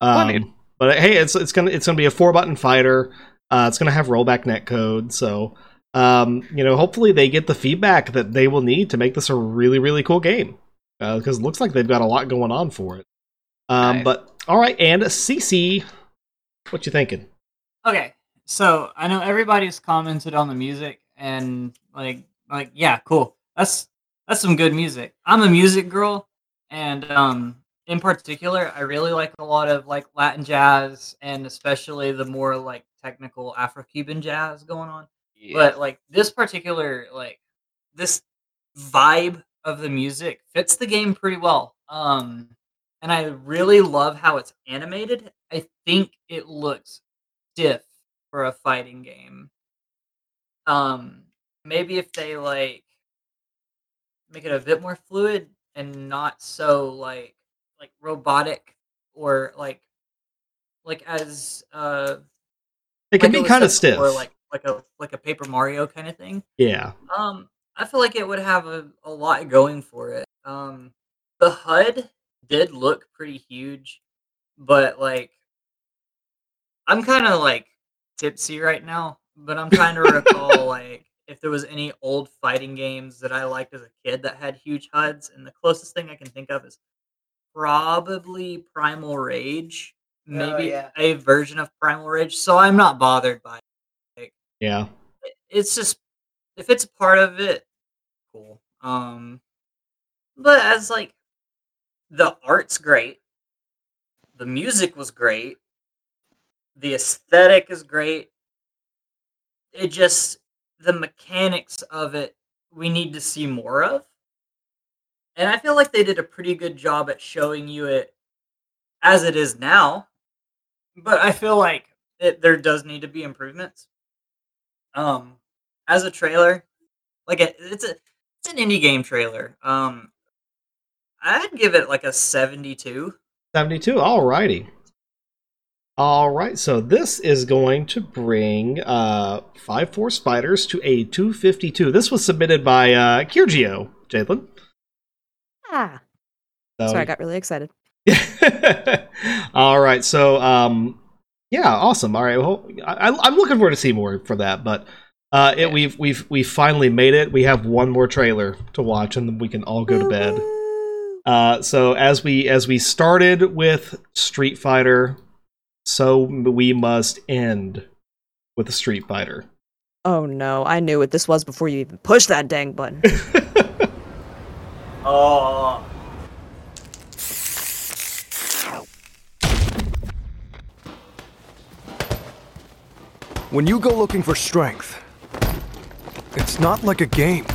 A: Um, but hey, it's it's gonna it's gonna be a four button fighter. Uh, it's gonna have rollback netcode, so um, you know, hopefully they get the feedback that they will need to make this a really really cool game. Because it looks like they've got a lot going on for it. Um,
C: Nice.
A: But all right, and Cece, what you thinking?
C: Okay, so I know everybody's commented on the music and like like yeah, cool. That's that's some good music. I'm a music girl and um in particular I really like a lot of like Latin jazz and especially the more like technical Afro-Cuban jazz going on. But like this particular like this vibe of the music fits the game pretty well. Um and I really love how it's animated. I think it looks stiff for a fighting game. Um maybe if they like make it a bit more fluid and not so like like robotic or like like as uh
A: It can
C: like
A: be kind of stiff.
C: before, like like a like a Paper Mario kind of thing.
A: yeah.
C: Um, I feel like it would have a, a lot going for it. Um, the HUD did look pretty huge, but like, I'm kind of like tipsy right now. But I'm trying to recall like if there was any old fighting games that I liked as a kid that had huge HUDs, and the closest thing I can think of is probably Primal Rage, maybe
B: yeah.
C: a version of Primal Rage. So I'm not bothered by it
A: Yeah.
C: it's just if it's part of it, cool. Um, but as like the art's great, the music was great, the aesthetic is great. It just the mechanics of it we need to see more of. And I feel like they did a pretty good job at showing you it as it is now. But I feel like it, there does need to be improvements. Um, as a trailer, like a, it's a it's an indie game trailer. Um, I'd give it like a seventy-two.
A: 72. Alrighty. Alright, so this is going to bring uh, Five Force Fighters to a 252. This was submitted by uh, Kyrgio, Jaidlyn.
F: Ah,
A: So,
F: sorry, I got really excited.
A: All right, so um, yeah, awesome. All right, well, I, I'm looking forward to see more for that. But uh, it, we've we've we finally made it. We have one more trailer to watch, and then we can all go to bed. Uh, so as we as we started with Street Fighter, so we must end with a Street Fighter.
F: Oh no, I knew what this was before you even pushed that dang button.
C: Oh,
J: When you go looking for strength, it's not like a game.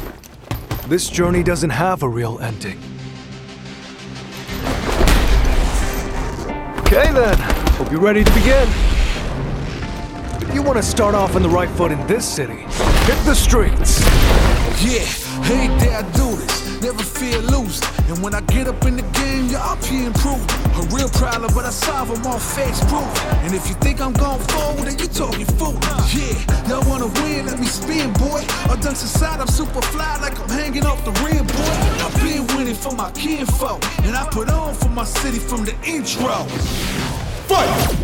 J: This journey doesn't have a real ending. Okay then, hope you're ready to begin. If you want to start off on the right foot in this city, hit the streets.
K: Yeah, hey there do this. Never fear losing. And when I get up in the game, y'all be improved. A real problem, but I solve them all facts proof. And if you think I'm going forward, then you talking fool. Yeah, y'all wanna win, let me spin, boy. Or dunks aside, I'm super fly like I'm hanging off the rim, boy. I've been winning for my kinfolk. And I put on for my city from the intro. Fight!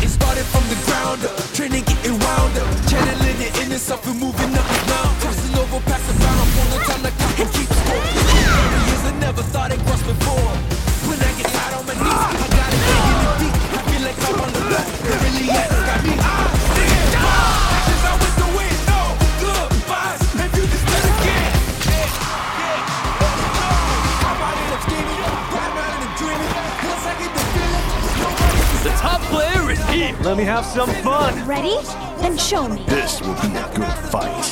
K: It started from the ground up, training getting wound up, channeling it in itself and moving up and down, crossing over, passing down, full of time the clock and keep score. Years I never thought it crossed before. When I get tired on my knees, I got it digging it deep. I feel like I'm on the it really has
J: player is here. Let me have some fun.
L: Ready? Then show me.
J: This will be a good fight.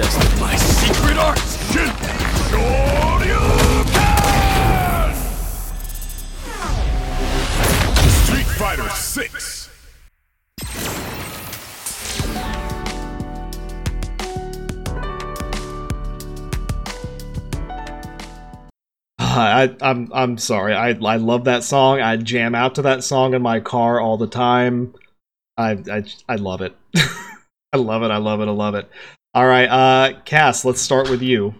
G: My secret arts!
M: Street Fighter 6.
A: I, I'm I'm sorry. I I love that song. I jam out to that song in my car all the time. I I I love it. I love it. I love it. I love it. All right, uh, Cass. Let's start with you.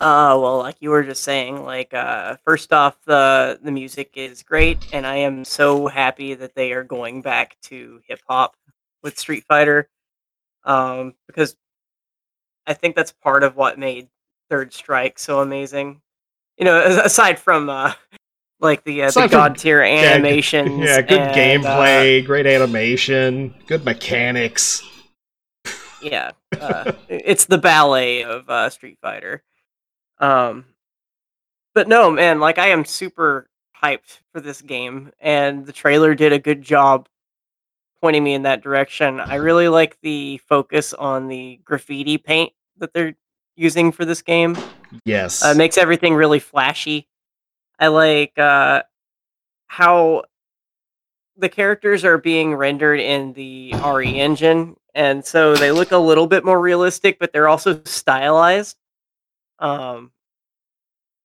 B: Uh, well, like you were just saying, like uh, first off, the the music is great, and I am so happy that they are going back to hip hop with Street Fighter, um, because I think that's part of what made Third Strike so amazing. You know, aside from uh, like the uh, the god tier
A: Yeah, good- Yeah, good
B: and, uh,
A: gameplay, great animation, good mechanics.
B: Yeah, uh, it's the ballet of uh, Street Fighter. Um, but no, man, like I am super hyped for this game, and the trailer did a good job pointing me in that direction. I really like the focus on the graffiti paint that they're using for this game.
A: Yes.
B: Uh, it makes everything really flashy. I like uh, how the characters are being rendered in the RE engine, and so they look a little bit more realistic, but they're also stylized. Um,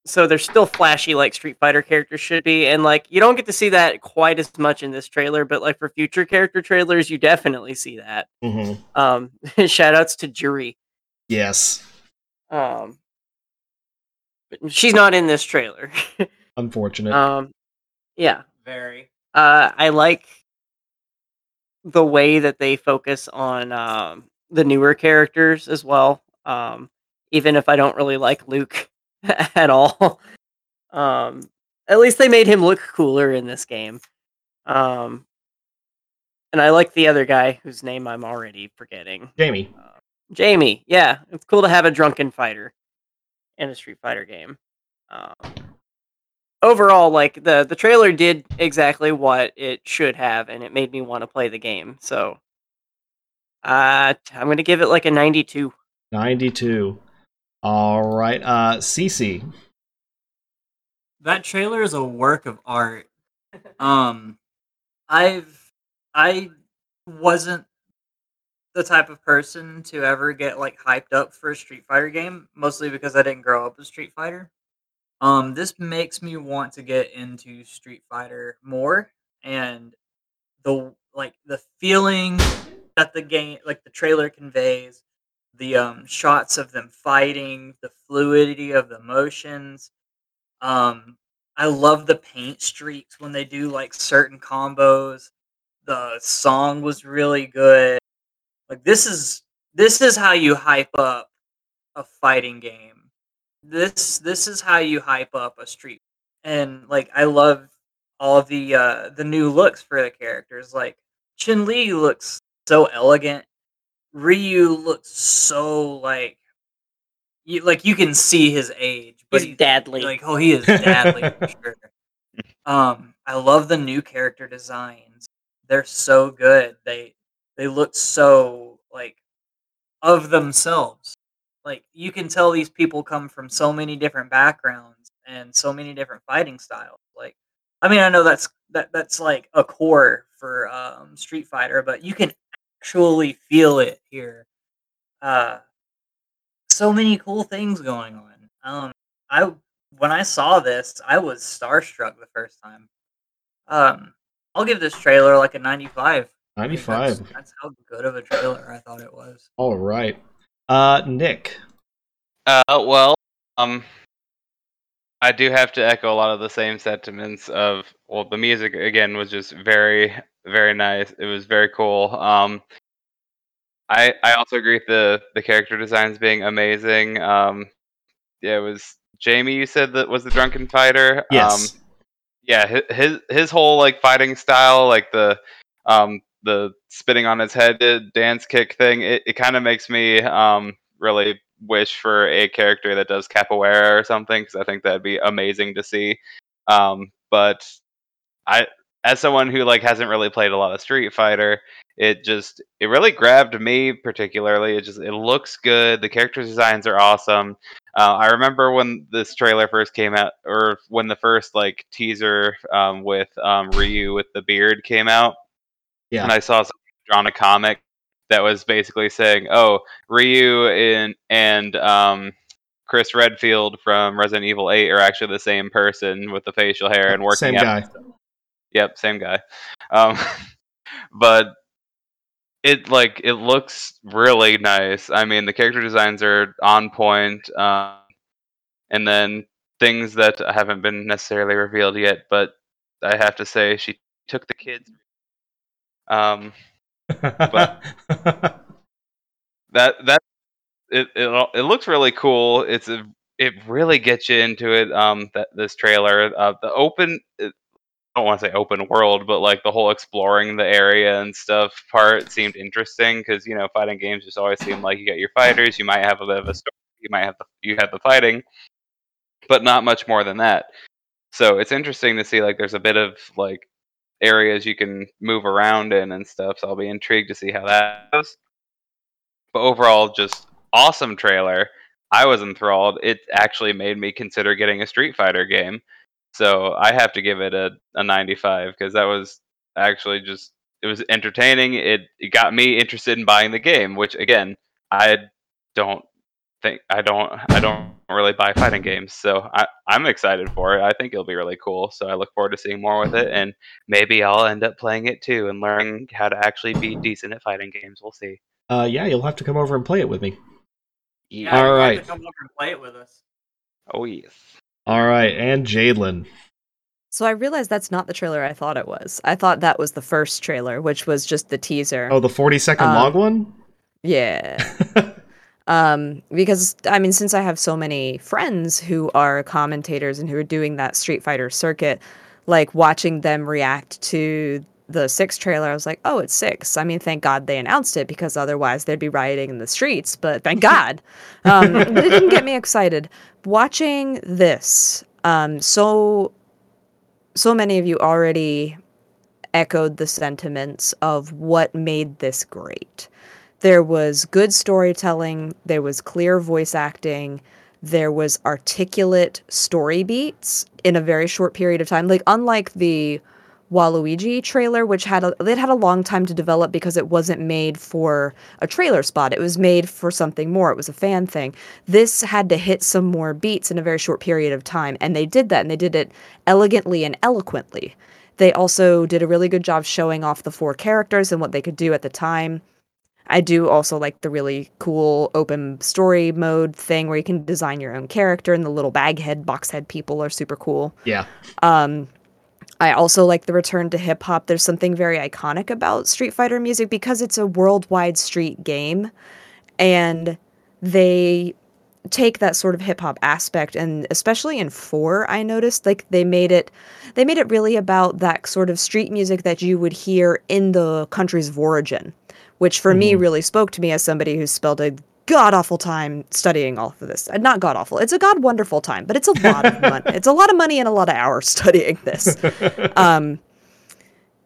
B: so they're still flashy like Street Fighter characters should be, and like you don't get to see that quite as much in this trailer, but like for future character trailers, you definitely see that.
A: hmm
B: Um, shout outs to Juri.
A: Yes.
B: Um, but she's not in this trailer.
A: Unfortunate.
B: um, yeah.
C: Very.
B: Uh, I like the way that they focus on um, the newer characters as well. Um, even if I don't really like Luke at all, um, at least they made him look cooler in this game. Um, and I like the other guy whose name I'm already forgetting.
A: Jamie.
B: Jamie. Yeah, it's cool to have a drunken fighter in a Street Fighter game. Um, overall, like the the trailer did exactly what it should have, and it made me want to play the game. So, uh, I'm gonna give it like a 92.
A: 92. All right. Uh, Cece.
C: That trailer is a work of art. Um, I've I wasn't the type of person to ever get like hyped up for a Street Fighter game, mostly because I didn't grow up with Street Fighter. Um, this makes me want to get into Street Fighter more, and the like the feeling that the game, like the trailer conveys, the um shots of them fighting, the fluidity of the motions. Um, I love the paint streaks when they do like certain combos. The song was really good. Like this is this is how you hype up a fighting game. This this is how you hype up a street. And like I love all of the uh the new looks for the characters. Like Chun Li looks so elegant. Ryu looks so like you like you can see his age, but
B: He's dadly.
C: Like oh, he is dadly for sure. Um, I love the new character designs. They're so good. They they look so like of themselves. Like you can tell these people come from so many different backgrounds and so many different fighting styles. Like I mean, I know that's that that's like a core for um, Street Fighter, but you can actually feel it here. Uh, so many cool things going on. Um, I when I saw this, I was starstruck the first time. Um, I'll give this trailer like a ninety-five.
A: 95.
C: That's, that's how good of a trailer I thought it was.
A: All right. Uh, Nick.
E: Uh, well, um, I do have to echo a lot of the same sentiments of well, the music again was just very, very nice. It was very cool. Um, I I also agree with the the character designs being amazing. Um, yeah, it was Jamie. You said that was the drunken fighter.
A: Yes.
E: Um, yeah, his, his his whole like fighting style, like the um the spitting on his head uh, dance kick thing. It it kind of makes me um really wish for a character that does capoeira or something because I think that'd be amazing to see. Um, but I, as someone who like hasn't really played a lot of Street Fighter, it just it really grabbed me particularly. It just it looks good. The character designs are awesome. Uh, I remember when this trailer first came out, or when the first like teaser um, with um, Ryu with the beard came out,
A: Yeah.
E: and I saw someone drawn a comic that was basically saying, "Oh, Ryu and and um, Chris Redfield from Resident Evil 8 are actually the same person with the facial hair and working
A: Same
E: out."
A: guy.
E: Yep, same guy. Um, but it like it looks really nice. I mean, the character designs are on point, um, and then things that haven't been necessarily revealed yet. But I have to say, she took the kids. Um, but that that it, it it looks really cool. It's a it really gets you into it. Um, that this trailer, uh, the open. It, I don't want to say open world, but like the whole exploring the area and stuff part seemed interesting because you know fighting games just always seem like you got your fighters, you might have a bit of a story, you might have the you have the fighting, but not much more than that. So it's interesting to see like there's a bit of like areas you can move around in and stuff. So I'll be intrigued to see how that goes. But overall, just awesome trailer. I was enthralled. It actually made me consider getting a Street Fighter game. So I have to give it a, a 95 because that was actually just it was entertaining. It it got me interested in buying the game, which again I don't think I don't I don't really buy fighting games, so I I'm excited for it. I think it'll be really cool. So I look forward to seeing more with it, and maybe I'll end up playing it too and learning how to actually be decent at fighting games. We'll see.
A: Uh, yeah, you'll have to come over and play it with me.
C: Yeah,
A: All
C: you have to come over and play it with us.
E: Oh yes.
A: All right, and Jaidlyn.
F: So I realized that's not the trailer I thought it was. I thought that was the first trailer, which was just the teaser.
A: Oh, the 40 second
F: Um,
A: long one?
F: Yeah. um, because I mean, since I have so many friends who are commentators and who are doing that Street Fighter circuit, like watching them react to the six trailer, I was like, oh, it's six. I mean, thank God they announced it because otherwise they'd be rioting in the streets. But thank God, um, it didn't get me excited. Watching this, um, so so many of you already echoed the sentiments of what made this great. There was good storytelling, there was clear voice acting, there was articulate story beats in a very short period of time. Like unlike the Waluigi trailer, which had a, it had a long time to develop because it wasn't made for a trailer spot. It was made for something more. It was a fan thing. This had to hit some more beats in a very short period of time, and they did that, and they did it elegantly and eloquently. They also did a really good job showing off the four characters and what they could do at the time. I do also like the really cool open story mode thing where you can design your own character, and the little bag head, box head people are super cool.
A: Yeah.
F: Um, I also like the return to hip hop. There's something very iconic about Street Fighter music because it's a worldwide street game, and they take that sort of hip hop aspect and especially in 4 I noticed like they made it they made it really about that sort of street music that you would hear in the countries of origin which for me really spoke to me as somebody who's spent a god awful time studying all of this. Not god awful. It's a god wonderful time, but it's a lot of money. It's a lot of money and a lot of hours studying this. Um,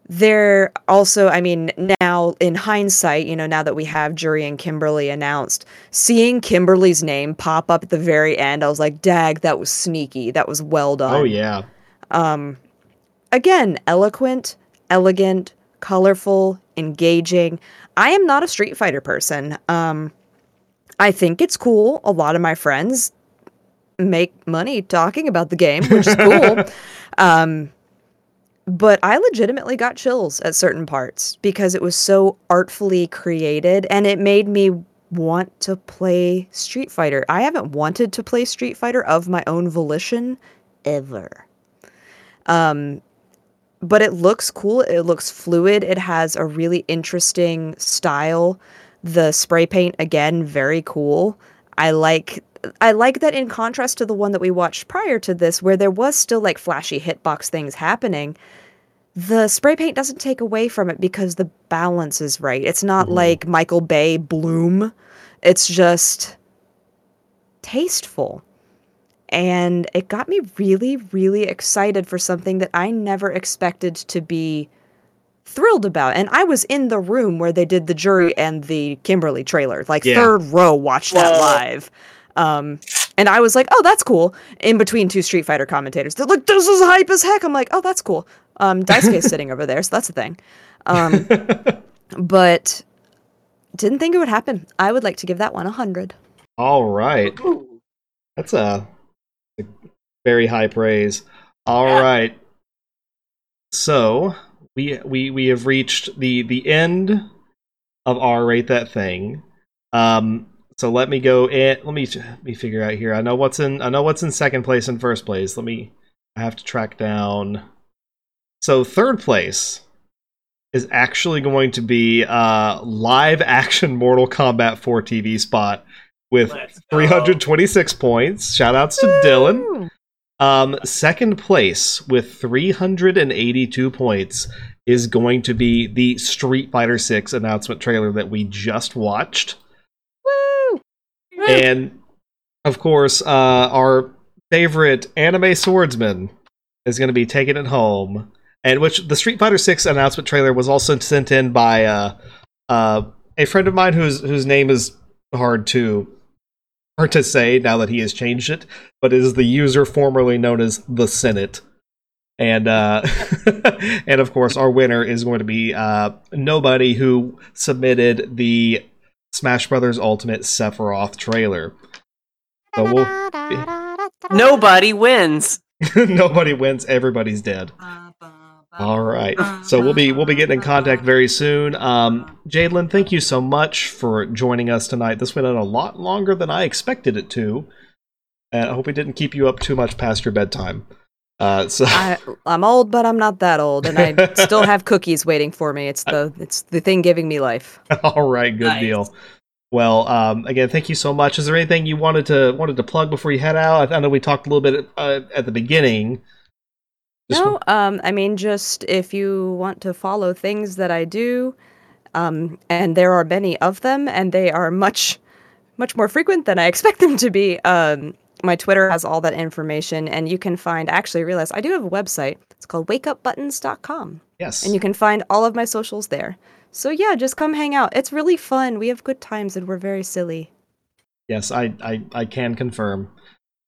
F: there also, I mean, now in hindsight, you know, now that we have Juri and Kimberly announced, seeing Kimberly's name pop up at the very end, I was like, dag, that was sneaky. That was well done.
A: Oh yeah.
F: Um, again, eloquent, elegant, colorful, engaging. I am not a Street Fighter person. Um, I think it's cool. A lot of my friends make money talking about the game, which is cool. um, but I legitimately got chills at certain parts because it was so artfully created and it made me want to play Street Fighter. I haven't wanted to play Street Fighter of my own volition ever. Um, but it looks cool. It looks fluid. It has a really interesting style. The spray paint again, very cool. I like I like that in contrast to the one that we watched prior to this, where there was still like flashy hitbox things happening. The spray paint doesn't take away from it because the balance is right. It's not mm-hmm. like Michael Bay bloom. It's just tasteful. And it got me really, really excited for something that I never expected to be thrilled about. And I was in the room where they did the Juri and the Kimberly trailer, like
A: Yeah.
F: third row, watched that
B: Whoa.
F: live. Um, and I was like, oh, that's cool. In between two Street Fighter commentators, they're like, this is hype as heck. I'm like, oh, that's cool. Um, Daisuke's sitting over there, so that's a thing. Um, but didn't think it would happen. I would like to give that one a hundred.
A: All right. That's a, a very high praise. All right. So we we we have reached the the end of our rate that thing. Um. So let me go in. Let me let me figure out here. I know what's in. I know what's in second place and first place. Let me. I have to track down. So third place is actually going to be uh live action Mortal Kombat 4 TV spot with 326 points. Shout outs to Dylan. Um, second place with 382 points is going to be the Street Fighter 6 announcement trailer that we just watched.
F: Woo!
A: And of course, uh, our favorite anime swordsman is going to be taking it home. And which the Street Fighter 6 announcement trailer was also sent in by uh, uh, a friend of mine whose whose name is hard to hard to say now that he has changed it, but is the user formerly known as the Senate. And uh, and of course, our winner is going to be uh, nobody who submitted the Smash Brothers Ultimate Sephiroth trailer. So we'll,
B: Nobody wins.
A: nobody wins. Everybody's dead. All right. So we'll be we'll be getting in contact very soon. Um, Jaidlyn, thank you so much for joining us tonight. This went on a lot longer than I expected it to, and I hope it didn't keep you up too much past your bedtime. Uh, so
F: I, I'm old, but I'm not that old, and I still have cookies waiting for me. It's the it's the thing giving me life.
A: all right, good deal. Well, um, again, thank you so much. Is there anything you wanted to wanted to plug before you head out? I, I know we talked a little bit uh, at the beginning.
F: No, um, I mean, just if you want to follow things that I do, um, and there are many of them, and they are much, much more frequent than I expect them to be. Um, my Twitter has all that information, and you can find. Actually, realize I do have a website. It's called WakeUpButtons.com.
A: Yes.
F: and you can find all of my socials there. So yeah, just come hang out. It's really fun. We have good times, and we're very silly.
A: Yes, I I, I can confirm.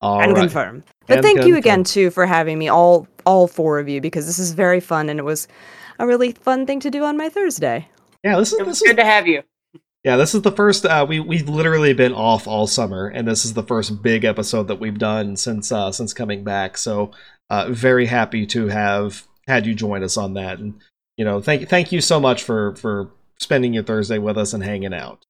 A: All
F: and
A: right.
F: confirm. But
A: And
F: thank you
A: confirm.
F: again too for having me, all all four of you, because this is very fun, and it was a really fun thing to do on my Thursday.
A: Yeah, this is
B: It was good to have you.
A: Yeah, this is the first. Uh, we we've literally been off all summer, and this is the first big episode that we've done since uh, since coming back. So, uh, very happy to have had you join us on that, and you know, thank thank you so much for for spending your Thursday with us and hanging out.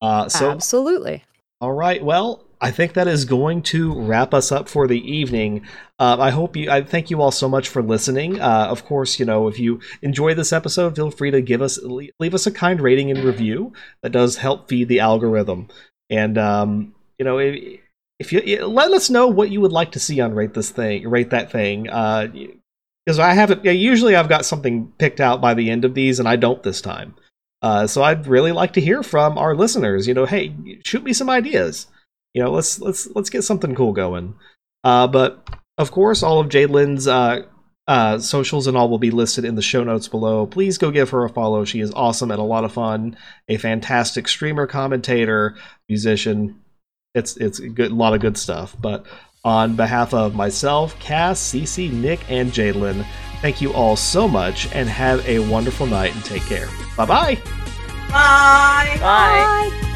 A: Uh, so
F: Absolutely.
A: All right. Well, I think that is going to wrap us up for the evening. Uh, I hope you. I thank you all so much for listening. Uh, of course, you know if you enjoy this episode, feel free to give us leave us a kind rating and review. That does help feed the algorithm. And um, you know, if, if you let us know what you would like to see on rate this thing, rate that thing. Uh, because I haven't. Usually I've got something picked out by the end of these, and I don't this time. Uh, so I'd really like to hear from our listeners. You know, hey, shoot me some ideas. You know, let's let's let's get something cool going. Uh, but of course, all of Jaidlyn's uh, uh, socials and all will be listed in the show notes below. Please go give her a follow. She is awesome and a lot of fun. A fantastic streamer, commentator, musician. It's it's good, a lot of good stuff. But on behalf of myself, Cass, Cece, Nick, and Jaidlyn, thank you all so much and have a wonderful night and take care. Bye-bye.
N: Bye.
B: Bye.